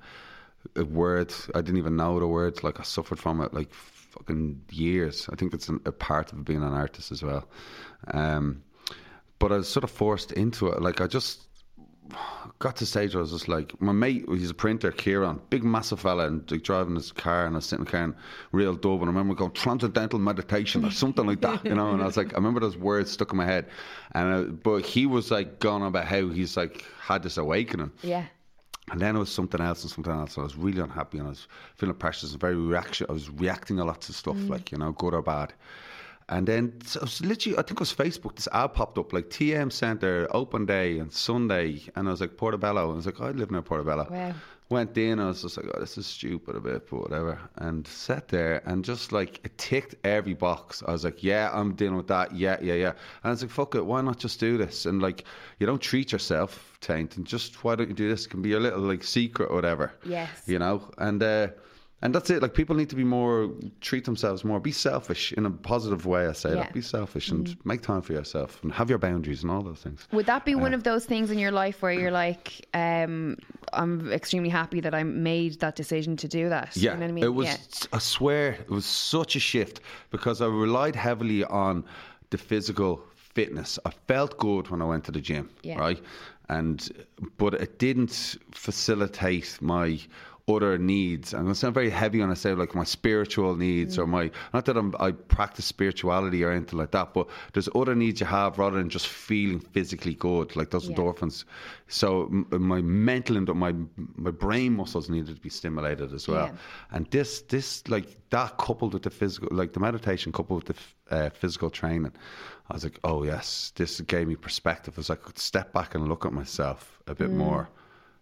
a word I didn't even know the word. Like I suffered from it like fucking years. I think it's an, a part of being an artist as well. Um, but I was sort of forced into it. Like I just got to stage where I was just like, my mate, he's a printer, Kieran, big massive fella, and like, driving his car, and I was sitting in the car in real dub, and I remember going transcendental meditation or something like that, you know. And I was like, I remember those words stuck in my head, and uh, but he was like going about how he's like had this awakening, Yeah. And then it was something else and something else. I was really unhappy and I was feeling precious and very reaction. I was reacting a lot to stuff, mm. like, you know, good or bad. And then so it was literally, I think it was Facebook, this ad popped up like TM Centre, open day and Sunday. And I was like, Portobello. And I was like, oh, I live near Portobello. Wow. Went in, I was just like, oh, this is stupid a bit, but whatever. And sat there and just like, it ticked every box. I was like, yeah, I'm dealing with that. Yeah, yeah, yeah. And I was like, fuck it, why not just do this? And like, you don't treat yourself, Taint, and just why don't you do this? It can be your little like secret or whatever. Yes. You know? And, uh, and that's it. Like people need to be more, treat themselves more, be selfish in a positive way. I say Yeah. that. Be selfish and make time for yourself and have your boundaries and all those things. Would that be one of those things in your life where you're like, um, I'm extremely happy that I made that decision to do that? Yeah, You know what I mean? it was. Yeah. I swear, it was such a shift because I relied heavily on the physical fitness. I felt good when I went to the gym, Yeah. right? And but it didn't facilitate my other needs. I'm going to sound very heavy when I say like my spiritual needs or my not that I'm, I practice spirituality or anything like that, but there's other needs you have rather than just feeling physically good, like those Yeah. endorphins. So m- my mental and my my brain muscles needed to be stimulated as well. Yeah. And this this like that coupled with the physical, like the meditation coupled with the f- uh, physical training, I was like, oh yes, this gave me perspective. As I could step back and look at myself a Mm. bit more.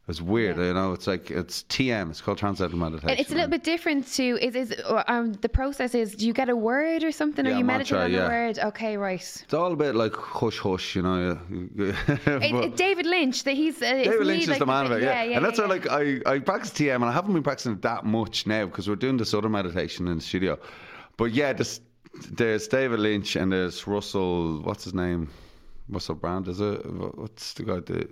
It's weird, you know. It's like it's TM. It's called transcendental meditation. It's a little bit different to is is um, the process is do you get a word or something or Yeah, you mantra, meditate on yeah. a word? Okay, right. It's all a bit like hush hush, you know. <laughs> It, David Lynch, that he's uh, David Lynch is the man of it, yeah. yeah, and that's yeah, why, like, I, I practice TM, and I haven't been practicing it that much now because we're doing this other meditation in the studio. But yeah, this, there's David Lynch and there's Russell, what's his name? Russell Brand, is it? What's the guy that,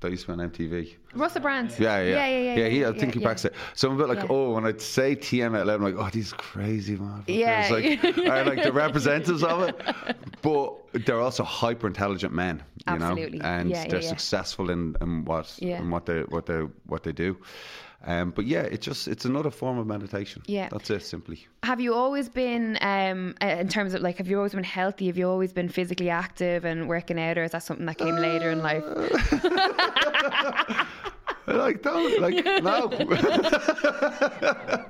that used to be on MTV? Russell Brand. Yeah, yeah, yeah, yeah. yeah, he, I yeah, think he yeah. it. So I'm a bit like, Yeah. oh, when I say TM out loud, I'm like, oh, these crazy motherfuckers. Yeah. like, <laughs> are like the representatives of it. But they're also hyper intelligent men, you Absolutely. know, and Yeah, yeah, they're yeah. successful in, in what Yeah. in what they what they what they do. Um, but yeah, it's just it's another form of meditation. Yeah. that's it simply. Have you always been, um, uh, in terms of like, have you always been healthy? Have you always been physically active and working out, or is that something that came later in life? <laughs> Like don't like no. <laughs>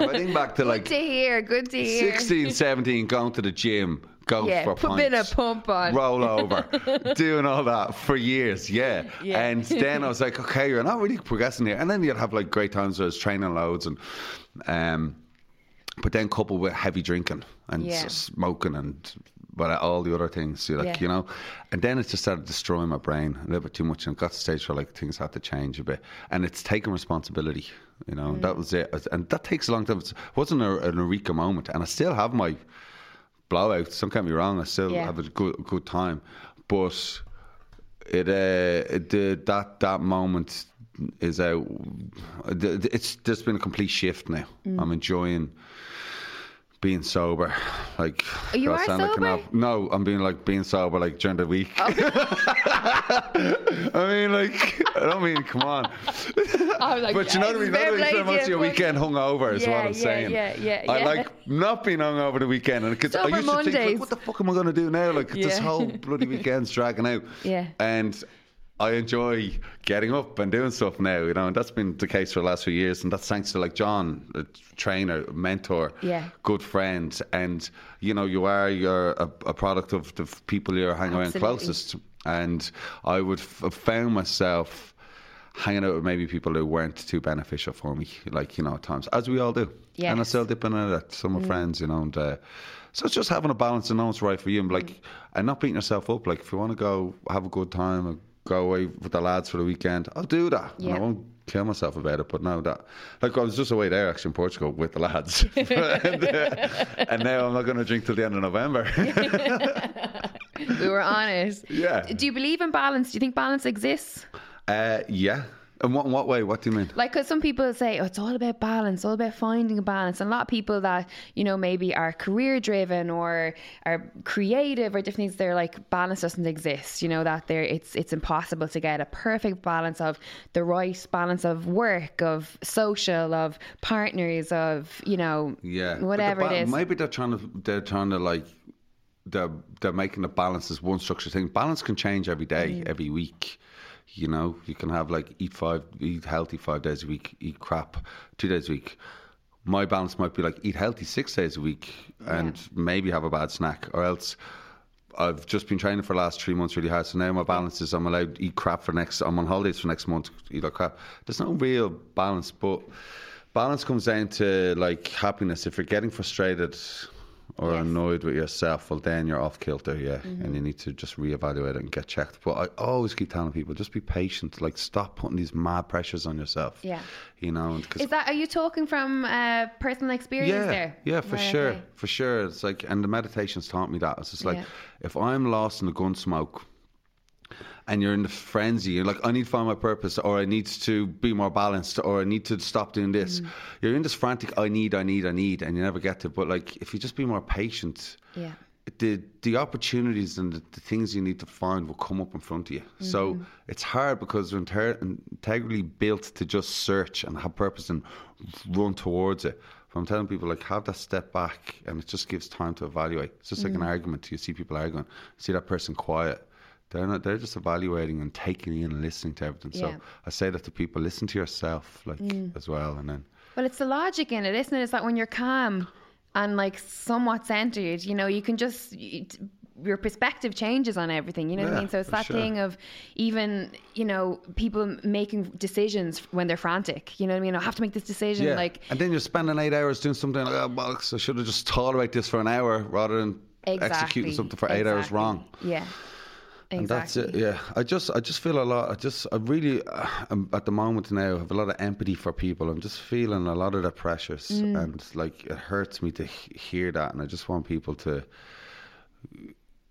I think back to like Good to hear. Good to hear. 16, 17, going to the gym, go Yeah, for put a pints, pump on. roll over, <laughs> doing all that for years, yeah. Yeah. And then I was like, okay, you're not really progressing here. And then you'd have like great times where I was training loads and, um, but then coupled with heavy drinking and Yeah. smoking and but all the other things, you like Yeah. you know, and then it just started destroying my brain a little bit too much, and got to the stage where like things had to change a bit, and it's taking responsibility, you know. Mm. That was it, and that takes a long time. It wasn't a, an eureka moment, and I still have my blowouts. Don't get me wrong, I still Yeah. have a good good time, but it uh it, the, that that moment is out. It's there's been a complete shift now. Mm. I'm enjoying being sober. Like you God, are sound like no, I'm being like being sober like during the week. Oh. <laughs> I mean, like I don't mean come on. Like, But you know what I mean? Not play so much you, your weekend hungover is Yeah, what I'm yeah, saying. yeah, yeah, I like not being hungover the weekend, and because I Sober used to think, like, what the fuck am I going to do now? Like this whole <laughs> bloody weekend's dragging out. Yeah. and. I enjoy getting up and doing stuff now, you know, and that's been the case for the last few years, and that's thanks to like John, a trainer, mentor, Yeah. good friend, and you know, you are you're a, a product of the people you're hanging around Absolutely. closest, and I would f- have found myself hanging out with maybe people who weren't too beneficial for me, like you know, at times as we all do. And I Yes. still dip in and out some of friends, you know, and uh, so it's just having a balance and knowing what's right for you, and like, and not beating yourself up. Like, if you want to go have a good time go away with the lads for the weekend, I'll do that. Yeah. I won't kill myself about it. But now that, like, I was just away there actually in Portugal with the lads, <laughs> <laughs> and, uh, and now I'm not going to drink till the end of November. <laughs> we were honest. Yeah. Do you believe in balance? Do you think balance exists? uh, yeah. In what, in what way? What do you mean? Like, because some people say, oh, it's all about balance, all about finding a balance. And a lot of people that, you know, maybe are career driven or are creative or different things, they're like, balance doesn't exist. You know, that there it's it's impossible to get a perfect balance of the right balance of work, of social, of partners, of, you know, Yeah, whatever the ba- it is. Maybe they're trying to they're trying to like they're they're making the balance as one structured thing. Balance can change every day, Mm. every week. You know, you can have like eat five, eat healthy five days a week, eat crap two days a week. My balance might be like eat healthy six days a week, and maybe have a bad snack, or else. I've just been training for the last three months really hard, so now my balance is I'm allowed to eat crap for next. I'm on holidays for next month, eat like crap. There's no real balance, but balance comes down to like happiness. If you're getting frustrated or Yes. annoyed with yourself, well, then you're off kilter, yeah, and you need to just reevaluate it and get checked. But I always keep telling people, just be patient. Like, stop putting these mad pressures on yourself. Yeah. you know, and 'cause- Is that, are you talking from uh, personal experience yeah, there? Yeah, for Right, sure, okay. for sure. It's like, and the meditation's taught me that. It's just like, Yeah. if I'm lost in the gun smoke, and you're in the frenzy, you're like, I need to find my purpose, or I need to be more balanced, or I need to stop doing this. Mm. You're in this frantic, I need, I need, I need, and you never get to. But like, if you just be more patient, Yeah. the the opportunities and the, the things you need to find will come up in front of you. So Mm-hmm. it's hard because we're inter- integrally built to just search and have purpose and run towards it. But I'm telling people like have that step back and it just gives time to evaluate. It's just like Mm. an argument. You see people arguing, see that person quiet. They're not. They're just evaluating and taking in and listening to everything. Yeah. Mm. So I say that to people: listen to yourself, like as well, and then Well, it's the logic in it, isn't it? It's that when you're calm and like somewhat centered, you know, you can just you- your perspective changes on everything. You know what I mean? So it's that sure. thing of even you know people making decisions when they're frantic. You know what I mean? I have to make this decision. Like and then you're spending eight hours doing something like, oh, bollocks, I should have just thought about this for an hour rather than exactly executing something for eight hours wrong. Yeah. And that's it. Yeah, I just, I just feel a lot. I just, I really, uh, I'm at the moment now, have a lot of empathy for people. I'm just feeling a lot of the pressures, Mm. and like it hurts me to he- hear that. And I just want people to,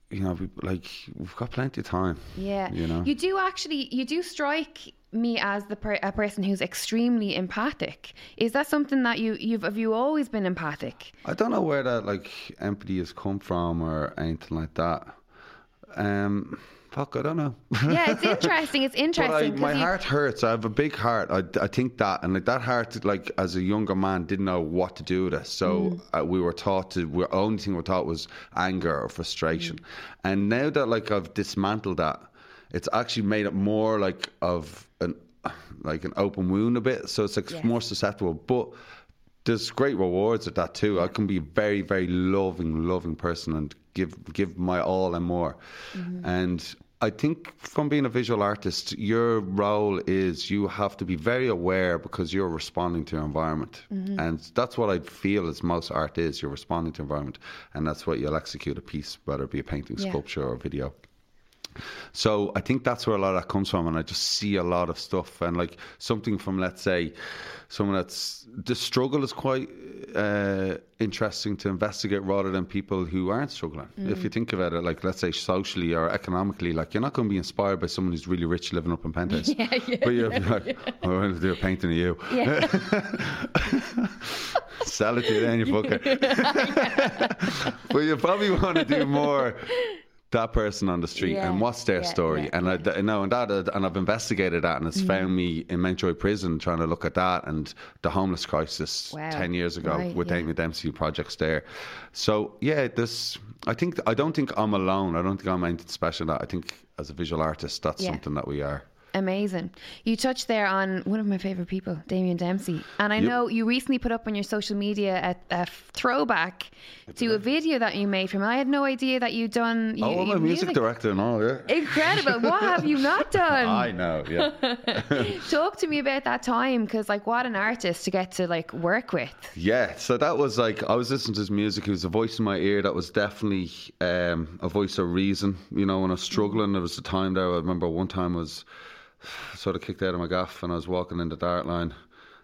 you know, like we've got plenty of time. Yeah. You know? You do actually, you do strike me as the per- a person who's extremely empathic. Is that something that you you've have you always been empathic? I don't know where that like empathy has come from or anything like that. Um, fuck, I don't know. Yeah, it's <laughs> interesting. It's But I, my you- heart hurts. I have a big heart. I, I think that, and like that heart, like as a younger man, didn't know what to do with it. So Mm. uh, we were taught to. The only thing we were taught was anger or frustration. Mm. And now that like I've dismantled that, it's actually made it more like of an like an open wound a bit. So it's like Yes. more susceptible, but. There's great rewards at that too. I can be a very, very loving, loving person and give give my all and more. Mm-hmm. And I think from being a visual artist, your role is you have to be very aware because you're responding to your environment. Mm-hmm. And that's what I feel as most art is. You're responding to environment. And that's what you'll execute a piece, whether it be a painting, Yeah. sculpture, or video. So I think that's where a lot of that comes from, and I just see a lot of stuff, and like something from, let's say, someone that's the struggle is quite uh, interesting to investigate rather than people who aren't struggling. If you think about it, like let's say socially or economically, like you're not going to be inspired by someone who's really rich living up in penthouse, <laughs> Yeah, yeah, but you're like, I want to do a painting of you. Yeah. <laughs> Sell it to you then, you fucker. <laughs> but you probably want to do more that person on the street Yeah, and what's their yeah, story. yeah, and I, I know and that uh, and I've investigated that and it's mm-hmm. found me in Mountjoy Prison trying to look at that and the homeless crisis Wow. ten years ago Right, with yeah. Damien Dempsey projects there. So yeah, this I think I don't think I'm alone. I don't think I'm anything special. I think as a visual artist, that's something that we are. Amazing. You touched there on one of my favourite people, Damien Dempsey. And I Yep. know you recently put up on your social media a, a throwback to a video that you made from him. I had no idea that you'd done. You, oh, I'm you a music director and all, yeah. Incredible. what have you not <laughs> done? I know, yeah. <laughs> <laughs> Talk to me about that time because, like, what an artist to get to like work with. Yeah, so that was like I was listening to his music. It was a voice in my ear. That was definitely um, a voice of reason. You know, when I was struggling, there was a time there. I remember one time I was sort of kicked out of my gaff, and I was walking in the dart line,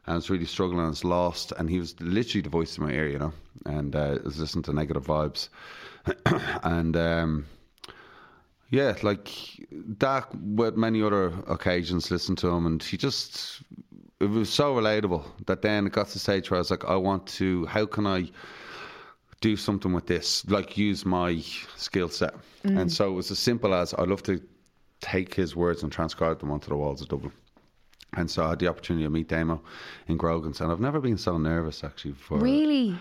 and I was really struggling. and I was lost, and he was literally the voice in my ear. You know, and uh, I was listening to negative vibes, <coughs> and. Um, yeah, like that with many other occasions, listen to him, and he just it was so relatable that then it got to the stage where I was like, I want to, how can I do something with this? Like use my skill set. And so it was as simple as I love to take his words and transcribe them onto the walls of Dublin. And so I had the opportunity to meet Damo in Grogan's, and I've never been so nervous actually before. Really?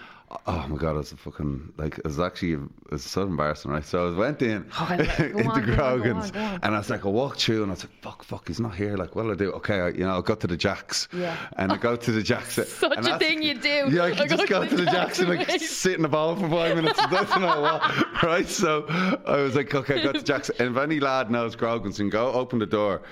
Oh my god, it was a fucking like it was actually it was so embarrassing, right? So I went in Oh, I like- <laughs> into on, go go on, Grogan's, go on. and I was like, I walked through, and I was like, fuck, fuck, he's not here. Like, what'll I do? Okay, I, you know, I'll go to the Jacks, Yeah. and I go to the Jacks. <laughs> Such a that's- thing you do. Yeah, I just go to the Jacks and like sit in the ball for five minutes. <laughs> and don't what, right? So I was like, okay, I got to Jacks, and if any lad knows Grogan's, and go open the door.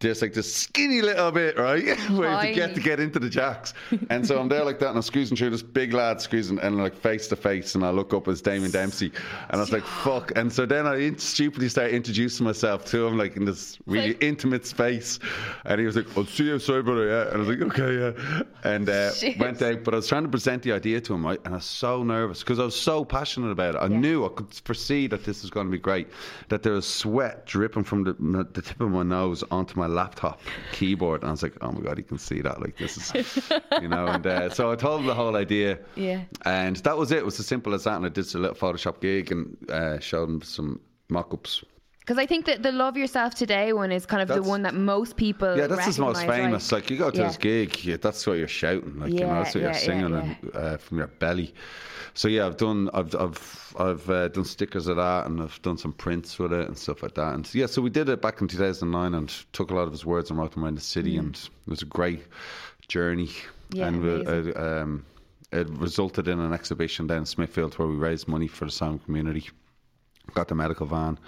Just like this skinny little bit, right? <laughs> Where you get to get into the jacks. And so I'm there like that and I'm squeezing through this big lad squeezing and like face to face and I look up as Damien Dempsey and I was like, fuck. And so then I stupidly started introducing myself to him like in this really like- intimate space. And he was like, I'll see you outside, brother, yeah. And I was like, okay, yeah. And uh, went out, but I was trying to present the idea to him, right? And I was so nervous because I was so passionate about it. I knew I could foresee that this was going to be great, that there was sweat dripping from the, the tip of my nose onto my laptop <laughs> keyboard. And I was like, oh my God, you can see that. Like, this is, <laughs> you know. And uh, so I told him the whole idea. Yeah. And that was it. It was as simple as that. And I did a little Photoshop gig and uh, showed him some mock ups. Because I think that the Love Yourself Today one is kind of the one that most people. Yeah, that's his most famous. right? Like you go to Yeah. his gig, yeah, that's what you're shouting. Like you know, Yeah, that's what yeah, you're singing yeah. And, uh, from your belly. So yeah, I've done, I've, I've, I've uh, done stickers of that, and I've done some prints with it and stuff like that. And yeah, so we did it back in 2009, and took a lot of his words and wrote them around the city, and it was a great journey. Mm. Yeah, and we- amazing. uh, um, it resulted in an exhibition down in Smithfield where we raised money for the Simon Community got the medical van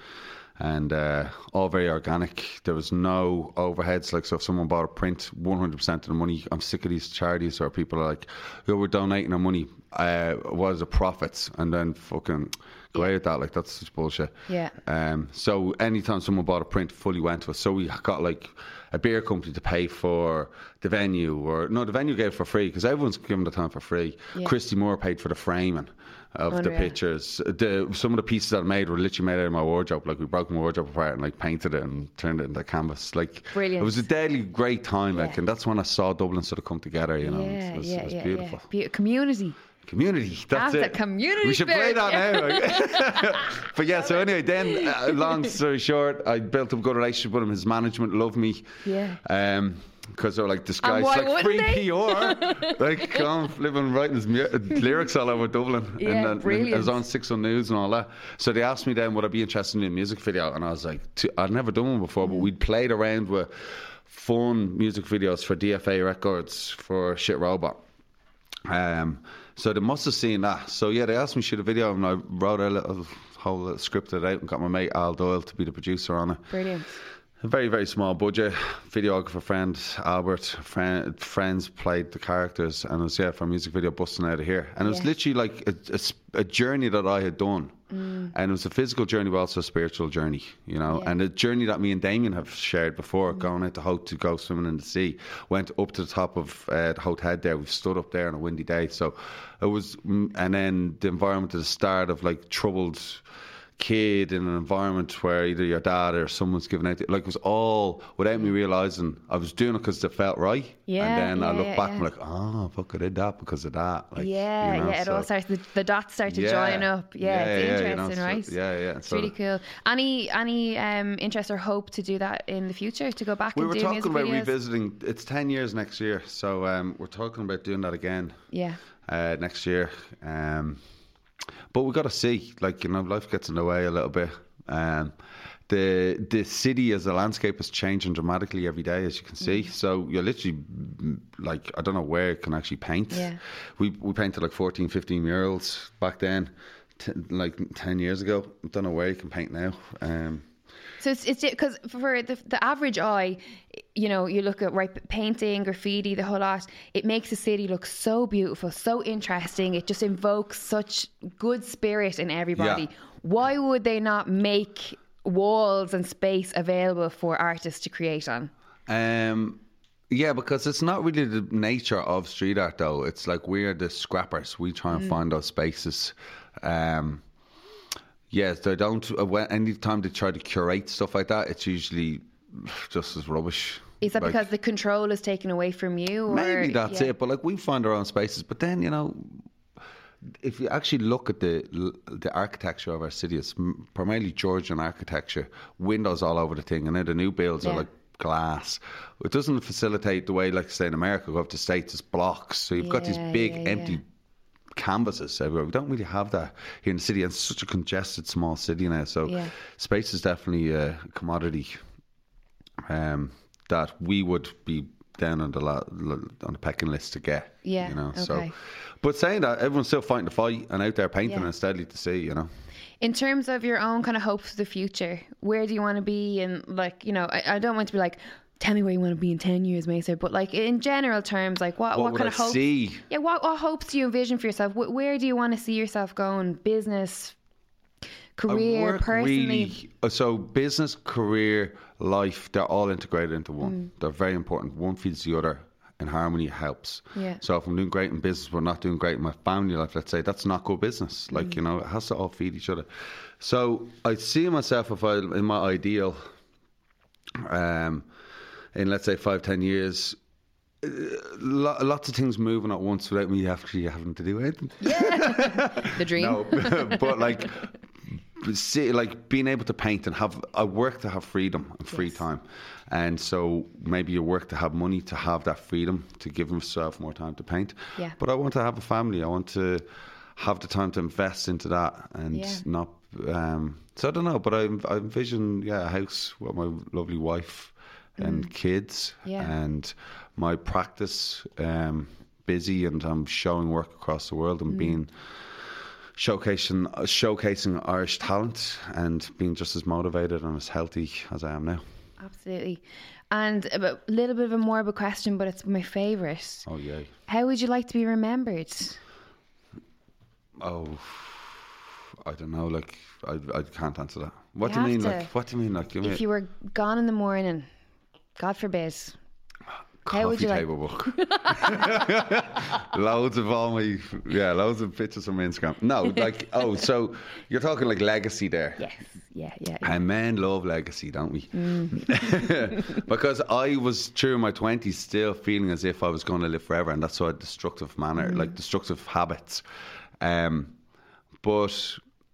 and uh, all very organic. There was no overheads. Like, so if someone bought a print, 100% of the money, I'm sick of these charities where people are like, oh, we're donating our money. Uh, what is the profits? And then fucking go out with that. Like, that's just bullshit. Yeah. Um, so anytime someone bought a print, fully went to us. So we got like a beer company to pay for the venue, or no, the venue gave it for free because everyone's given the time for free. Yeah. Christy Moore paid for the framing of oh, the pictures. The some of the pieces that I made were literally made out of my wardrobe. Like we broke my wardrobe apart and like painted it and turned it into canvas. Like Brilliant. It was a deadly great time. Like, Yeah. and that's when I saw Dublin sort of come together. You know, Yeah, it was, yeah, it was yeah, beautiful. yeah. Be- community. Community. That's the it. community We should play spirit, that now. <laughs> but yeah, so anyway, then uh, long story short, I built up a good relationship with him. His management loved me. Yeah. Um, because they're like, this guy's like free wouldn't PR. like, come living, writing his mu- lyrics all over Dublin. Yeah, and then, brilliant. I was on Six One News and all that. So they asked me then, would I be interested in a music video? And I was like, I'd never done one before, but Mm. we'd played around with fun music videos for DFA Records for Shit Robot. Um, so they must have seen that. So yeah, they asked me to shoot a video, and uh, I wrote a little whole little script it out and got my mate Al Doyle to be the producer on it. Brilliant. A very very small budget. Videographer friend Albert, friend, friends played the characters, and it was yeah for a music video busting out of here. And it was Yeah. literally like a journey that I had done, and it was a physical journey, but also a spiritual journey. You know, Yeah. and a journey that me and Damien have shared before, going out to Howth to go swimming in the sea. Went up to the top of uh, the Howth Head there. We've stood up there on a windy day, so it was. mm, And then the environment at the start of like troubled kid in an environment where either your dad or someone's giving out, like it was all without me realizing I was doing it because it felt right. Yeah, and then I look yeah, back yeah. and I'm like, oh, fuck, I did that because of that. Like, yeah, you know, yeah. It so- all starts. The, the dots start to Yeah. join up. Yeah, Yeah, it's yeah, you interesting, know, so- right? yeah, yeah, It's so- really cool. Any any um, interest or hope to do that in the future? To go back We and were do talking music about videos? revisiting. It's ten years next year, so um, we're talking about doing that again. Yeah. uh, next year. Um, but we've got to see, like you know, life gets in the way a little bit. Um, the the city as a landscape is changing dramatically every day, as you can see. Mm. So you're literally mm, like I don't know where it can actually paint. Yeah. We we painted like 14, 15 murals back then, t- like ten years ago. I don't know where you can paint now. Um, So it's it's because for the the average eye, you know, you look at right painting, graffiti, the whole lot. It makes the city look so beautiful, so interesting. It just invokes such good spirit in everybody. Yeah. Why would they not make walls and space available for artists to create on? Um, yeah, because it's not really the nature of street art, though. It's like we're the scrappers. We try and find those spaces. Um, yes, they don't. Uh, Any time they try to curate stuff like that, it's usually just as rubbish. Is that Like, because the control is taken away from you? Or, maybe that's yeah. it? But like we find our own spaces. But then you know, if you actually look at the the architecture of our city, it's primarily Georgian architecture. Windows all over the thing, and then the new builds Yeah. are like glass. It doesn't facilitate the way, like say in America, go up to states, it's blocks. So you've got these big yeah, empty yeah. Canvases everywhere. We don't really have that here in the city. And it's such a congested small city now. So Yeah. space is definitely a commodity um, that we would be down on the la- on the pecking list to get. Yeah, you know. So, but saying that, everyone's still fighting the fight and out there painting Yeah. and steadily to see. You know. In terms of your own kind of hopes for the future, where do you want to be? And like, you know, I, I don't want to be like, tell me where you want to be in ten years, Maser. But like in general terms, like what What, what, kind I of hopes? see? Yeah, what what hopes do you envision for yourself? Wh- Where do you want to see yourself going? Business, career, personally. really- uh, so business, career, life, they're all integrated into one. Mm. They're very important. One feeds the other and harmony helps. Yeah. So if I'm doing great in business but not doing great in my family life, let's say that's not good business. Mm. Like, you know, it has to all feed each other. So I see myself if I in my ideal um in let's say five, ten years uh, lots of things moving at once without me actually having to do anything. Yeah. <laughs> the dream. No, <laughs> but like, see, like being able to paint and have I work to have freedom and free Yes. time, and so maybe you work to have money to have that freedom to give yourself more time to paint. Yeah. But I want to have a family. I want to have the time to invest into that and Yeah. not. Um, so I don't know, but I, I envision yeah a house with my lovely wife and kids Mm. Yeah. and my practice um, busy and I'm showing work across the world Mm. and being showcasing uh, showcasing Irish talent and being just as motivated and as healthy as I am now. Absolutely. And a little bit of a morbid question, but it's my favourite. Oh yeah. How would you like to be remembered? Oh, I don't know. Like I, I can't answer that. What You do you mean? to. Like what do you mean? Like If you were gone in the morning, God forbid, a how would coffee you like- table book. <laughs> loads of all my yeah, loads of pictures on my Instagram. No, <laughs> like oh, so you're talking like legacy there. yes, yeah, yeah, yeah. And men love legacy, don't we? Mm. <laughs> because I was through my twenties still feeling as if I was going to live forever, and that's why destructive manner, Mm. like destructive habits. Um, but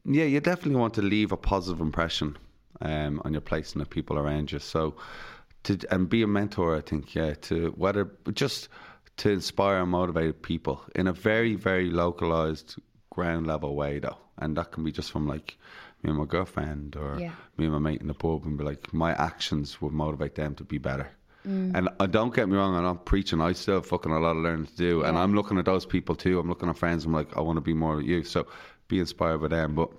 yeah, you definitely want to leave a positive impression um, on your place and the people around you. So to and be a mentor, I think, yeah, to whether just to inspire and motivate people in a very very localized ground level way though, and that can be just from like me and my girlfriend or Yeah. me and my mate in the pub and be like, my actions would motivate them to be better. Mm. And uh, don't get me wrong, I'm not preaching. I still have fucking a lot of learning to do. And I'm looking at those people too. I'm looking at friends. I'm like, I want to be more like you. So be inspired by them. But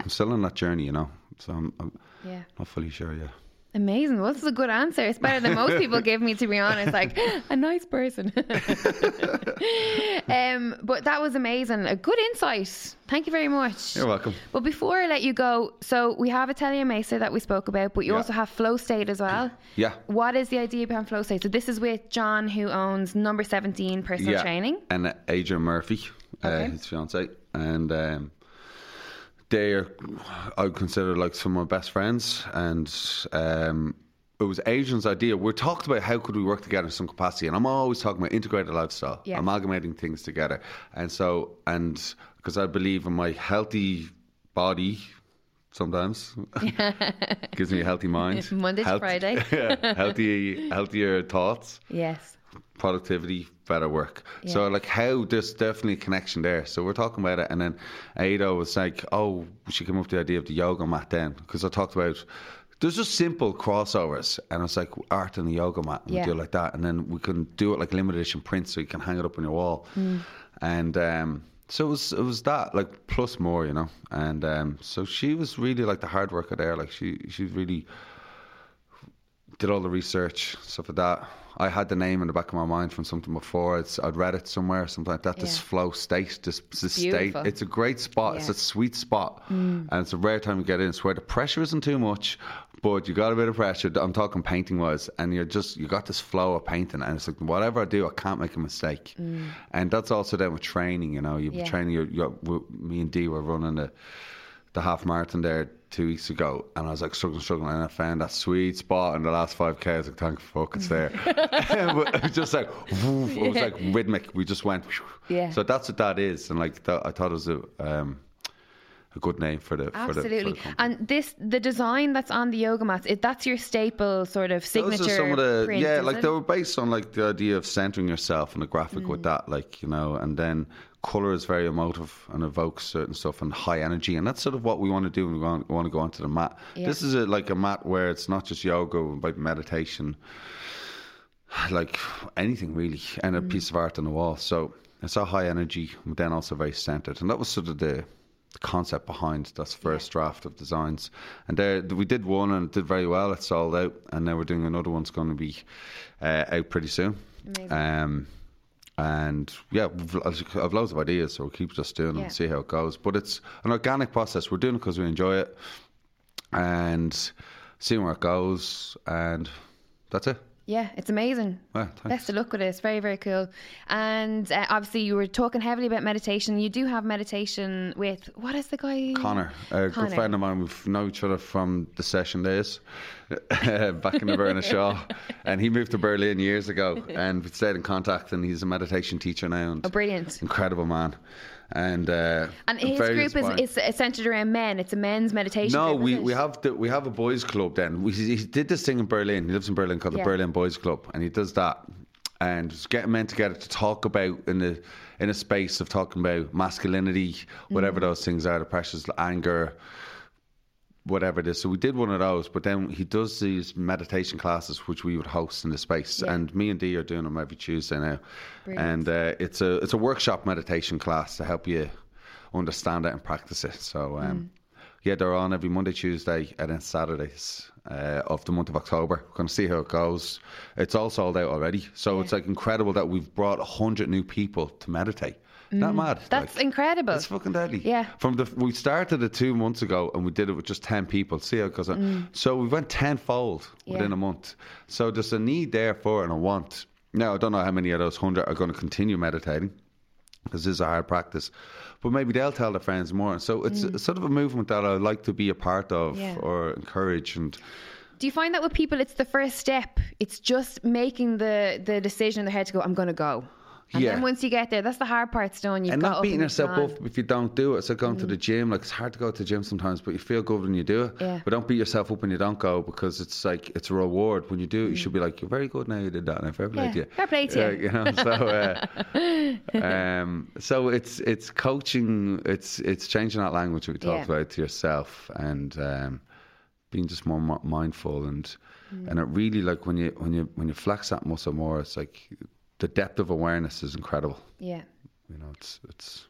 I'm still on that journey, you know. So I'm, I'm yeah. not fully sure yet. Amazing. Well, this is a good answer. It's better than most people give me, to be honest. Like, a nice person. <laughs> um, but that was amazing. A good insight. Thank you very much. You're welcome. But before I let you go, so we have Atelier Maser that we spoke about, but you Yeah. also have Flow State as well. Yeah. What is the idea behind Flow State? So this is with John, who owns Number 17 Personal yeah. Training. And uh, Adrian Murphy, Okay. uh, his fiance. And um, they're, I would consider like some of my best friends. And um, it was Adrian's idea. We talked about how could we work together in some capacity. And I'm always talking about integrated lifestyle, Yeah. amalgamating things together. And so, and because I believe in my healthy body, sometimes <laughs> gives me a healthy mind. Monday to Health- Friday. <laughs> yeah, healthy, healthier thoughts Yes. Productivity, better work. So like how there's definitely a connection there. So we're talking about it, and then Ada was like, "Oh, she came up with the idea of the yoga mat then," because I talked about. There's just simple crossovers, and it's like art and the yoga mat. And Yeah. We do it like that, and then we can do it like limited edition prints, so you can hang it up on your wall. And um, so it was, it was that like plus more, you know. And um, so she was really like the hard worker there. Like she, she really did all the research, stuff like that. I had the name in the back of my mind from something before. It's, I'd read it somewhere, something like that. This flow state, this, this state. It's a great spot. It's a sweet spot, mm. and it's a rare time to get in. It's where the pressure isn't too much, but you got a bit of pressure. I'm talking painting wise, and you're just you got this flow of painting, and it's like whatever I do, I can't make a mistake. Mm. And that's also then with training. You know, you're Yeah. training. You're, you're, me and Dee were running the the half marathon there two weeks ago, and I was like struggling, struggling, and I found that sweet spot in the last five k. I was like, thank fuck, it's there. <laughs> <laughs> but it was just like, woof, it was like rhythmic. We just went. Yeah. So that's what that is, and like that, I thought it was a um, a good name for the for the, for the Absolutely. and this the design that's on the yoga mats, it, that's your staple sort of signature. Those are some of the print, yeah, like it? they were based on like the idea of centering yourself and a graphic Mm. with that, like you know, and then color is very emotive and evokes certain stuff and high energy, and that's sort of what we want to do when we want, want to go onto the mat. Yeah. This is a, like a mat where it's not just yoga, but meditation, like anything really, and Mm. a piece of art on the wall. So it's a high energy, but then also very centered, and that was sort of the. the concept behind this first draft of designs, and there we did one and it did very well. It sold out, and now we're doing another one's going to be uh, out pretty soon. Amazing. Um, and yeah, I've loads of ideas, so we'll keep just doing Yeah. and see how it goes. But it's an organic process. We're doing it because we enjoy it, and seeing where it goes, and that's it. Yeah, it's amazing. Well, thanks. Best of luck with it. It's very, very cool. And uh, obviously, you were talking heavily about meditation. You do have meditation with what is the guy? Connor, a Connor. good friend of mine. We've known each other from the session days <laughs> back in the Bernard Shaw, and he moved to Berlin years ago, <laughs> and we stayed in contact. And he's a meditation teacher now, and Oh, brilliant. incredible man. And uh, And his group is, is centered around men. It's a men's meditation. No, group, we, we have the, we have a boys' club. Then we, he did this thing in Berlin. He lives in Berlin called Yeah. the Berlin Boys Club, and he does that and getting men together to talk about in the in a space of talking about masculinity, whatever Mm. those things are, the pressures, anger, whatever it is. So we did one of those, but then he does these meditation classes, which we would host in the space. Yeah. And me and Dee are doing them every Tuesday now. Brilliant. And uh, it's a it's a workshop meditation class to help you understand it and practice it. So Mm. um, yeah, they're on every Monday, Tuesday, and then Saturdays uh, of the month of October. We're going to see how it goes. It's all sold out already, so it's like incredible that we've brought hundred new people to meditate. Not mad. Mm. That's like, incredible. it's fucking deadly. Yeah. From the we started it two months ago and we did it with just ten people. See how it goes. So we went tenfold within Mm. A month. So there's a need there for and a want. Now I don't know how many of those hundred are going to continue meditating because this is a hard practice. But maybe they'll tell their friends more. So it's it's sort of a movement that I'd like to be a part of Mm. Yeah. or encourage. And Do you find that with people, it's the first step? It's just making the, the decision in their head to go, I'm going to go. And Yeah. then once you get there, that's the hard part's done. You've and not beating yourself up if you don't do it. It's like going to the gym. Like it's hard to go to the gym sometimes, but you feel good when you do it. Yeah. But don't beat yourself up when you don't go because it's like it's a reward when you do it. You should be like, "You're very good now. You did that, and fair play Yeah, to you." fair play to Uh, you. you know. So, uh, <laughs> um, so it's it's coaching. It's it's changing that language we talked Yeah. about to yourself and um, being just more mi- mindful and Mm. and it really like when you when you when you flex that muscle more, it's like the depth of awareness is incredible. Yeah. You know, it's it's.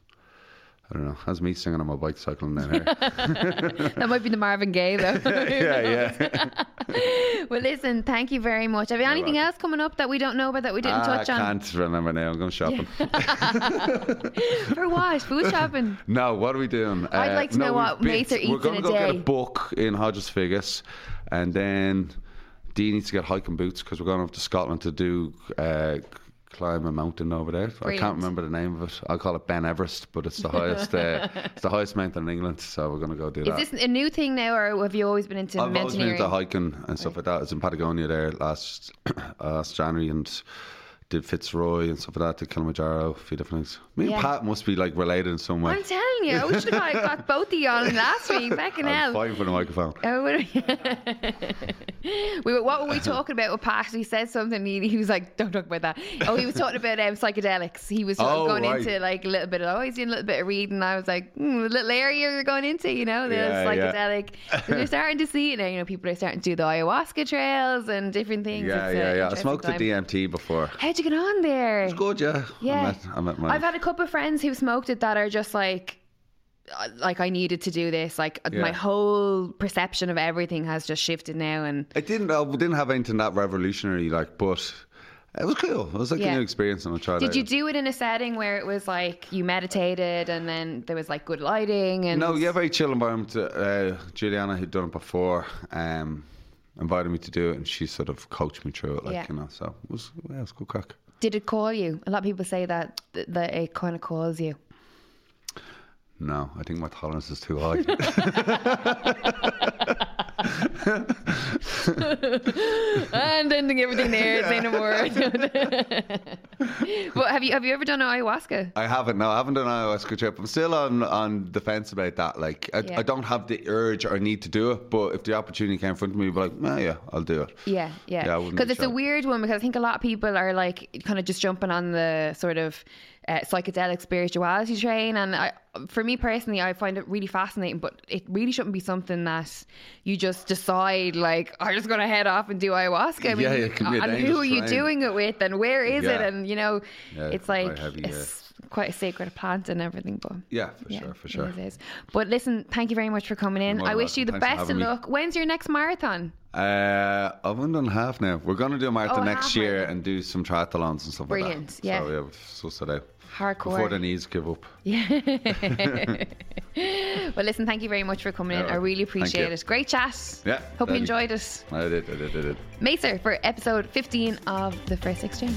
I don't know. That's me singing on my bike cycling down here. <laughs> That might be the Marvin Gaye, though. <laughs> yeah, yeah. <laughs> well, listen, thank you very much. Have you anything welcome. else coming up that we don't know about that we didn't Ah, touch on? I can't remember now. I'm going shopping. For what? Food shopping? no, what are we doing? I'd Uh, like to no, know what we've been- Maser We're going to a go get a book in Hodges Figgis, and then Dee needs to get hiking boots because we're going up to Scotland to do. Uh, climb a mountain over there. I can't remember the name of it. I'll call it Ben Everest, but it's the highest. Uh, <laughs> it's the highest mountain in England, so we're going to go do Is that. this a new thing now, or have you always been into I've always been into hiking and stuff like that. I was in Patagonia there last <clears throat> last January and did Fitzroy and stuff like that. Did Kilimanjaro, a few different things. Me Yeah. and Pat must be like related in some way. I'm telling you, I should have got both of you on last week. <laughs> Back in hell. fighting for the microphone. Oh, what- <laughs> we were, what were we talking about with Pat? He said something. He, he was like, "Don't talk about that." Oh, he was talking about um, psychedelics. He was Oh, going right. into like a little bit of. Oh, he's doing a little bit of reading. I was like, mm, a little area you're going into, you know, the Yeah, yeah. psychedelic. <laughs> 'Cause You're starting to see it now. You know, people are starting to do the ayahuasca trails and different things. Yeah, It's yeah, yeah. I smoked the. DMT before. How'd you get on there? It's good, yeah. Yeah. I met, I met my. I've had a couple of friends who smoked it that are just like, uh, like I needed to do this. Like uh, my whole perception of everything has just shifted now, and I didn't. I didn't have anything that revolutionary, like, but it was cool. It was like Yeah. a new experience, and I tried. Did it. you do it in a setting where it was like you meditated and then there was like good lighting and No, yeah, very chill environment. Uh, Juliana, who'd done it before, um, invited me to do it, and she sort of coached me through it, like Yeah. you know. So it was, yeah, it was good crack. did it call you? A lot of people say that that it kind of calls you. No, I think my tolerance is too high. <laughs> <laughs> <laughs> and ending everything there, say no more. <laughs> but have you have you ever done ayahuasca? I haven't. No, I haven't done an ayahuasca trip. I'm still on on the fence about that. Like, I, Yeah. I don't have the urge or need to do it, but if the opportunity came in front of me, I'd be like, oh, yeah, I'll do it. Yeah, Yeah, yeah. Because be it's a weird one because I think a lot of people are like kind of just jumping on the sort of uh, psychedelic spirituality train, and I, for me personally, I find it really fascinating. But it really shouldn't be something that you just decide like I'm just going to head off and do ayahuasca. I mean, Yeah, it can be a and who are you train. doing it with, and where is it? And you know, Yeah, it's like quite a sacred plant and everything. But Yeah, for yeah, sure, for sure. it is. But listen, thank you very much for coming in. I wish you the. Thanks best of having me. luck. When's your next marathon? Uh, I've only done half now. We're going to do a marathon Oh, next year marathon. and do some triathlons and stuff Brilliant, like that. yeah. So, yeah, we've sussed it out. Hardcore. Before the knees give up. Yeah. <laughs> well, listen, thank you very much for coming in. Yeah, I really appreciate it. Great chat. Yeah, Hope you enjoyed it. I did, I did, I did. Maser for episode 15 of The First Exchange.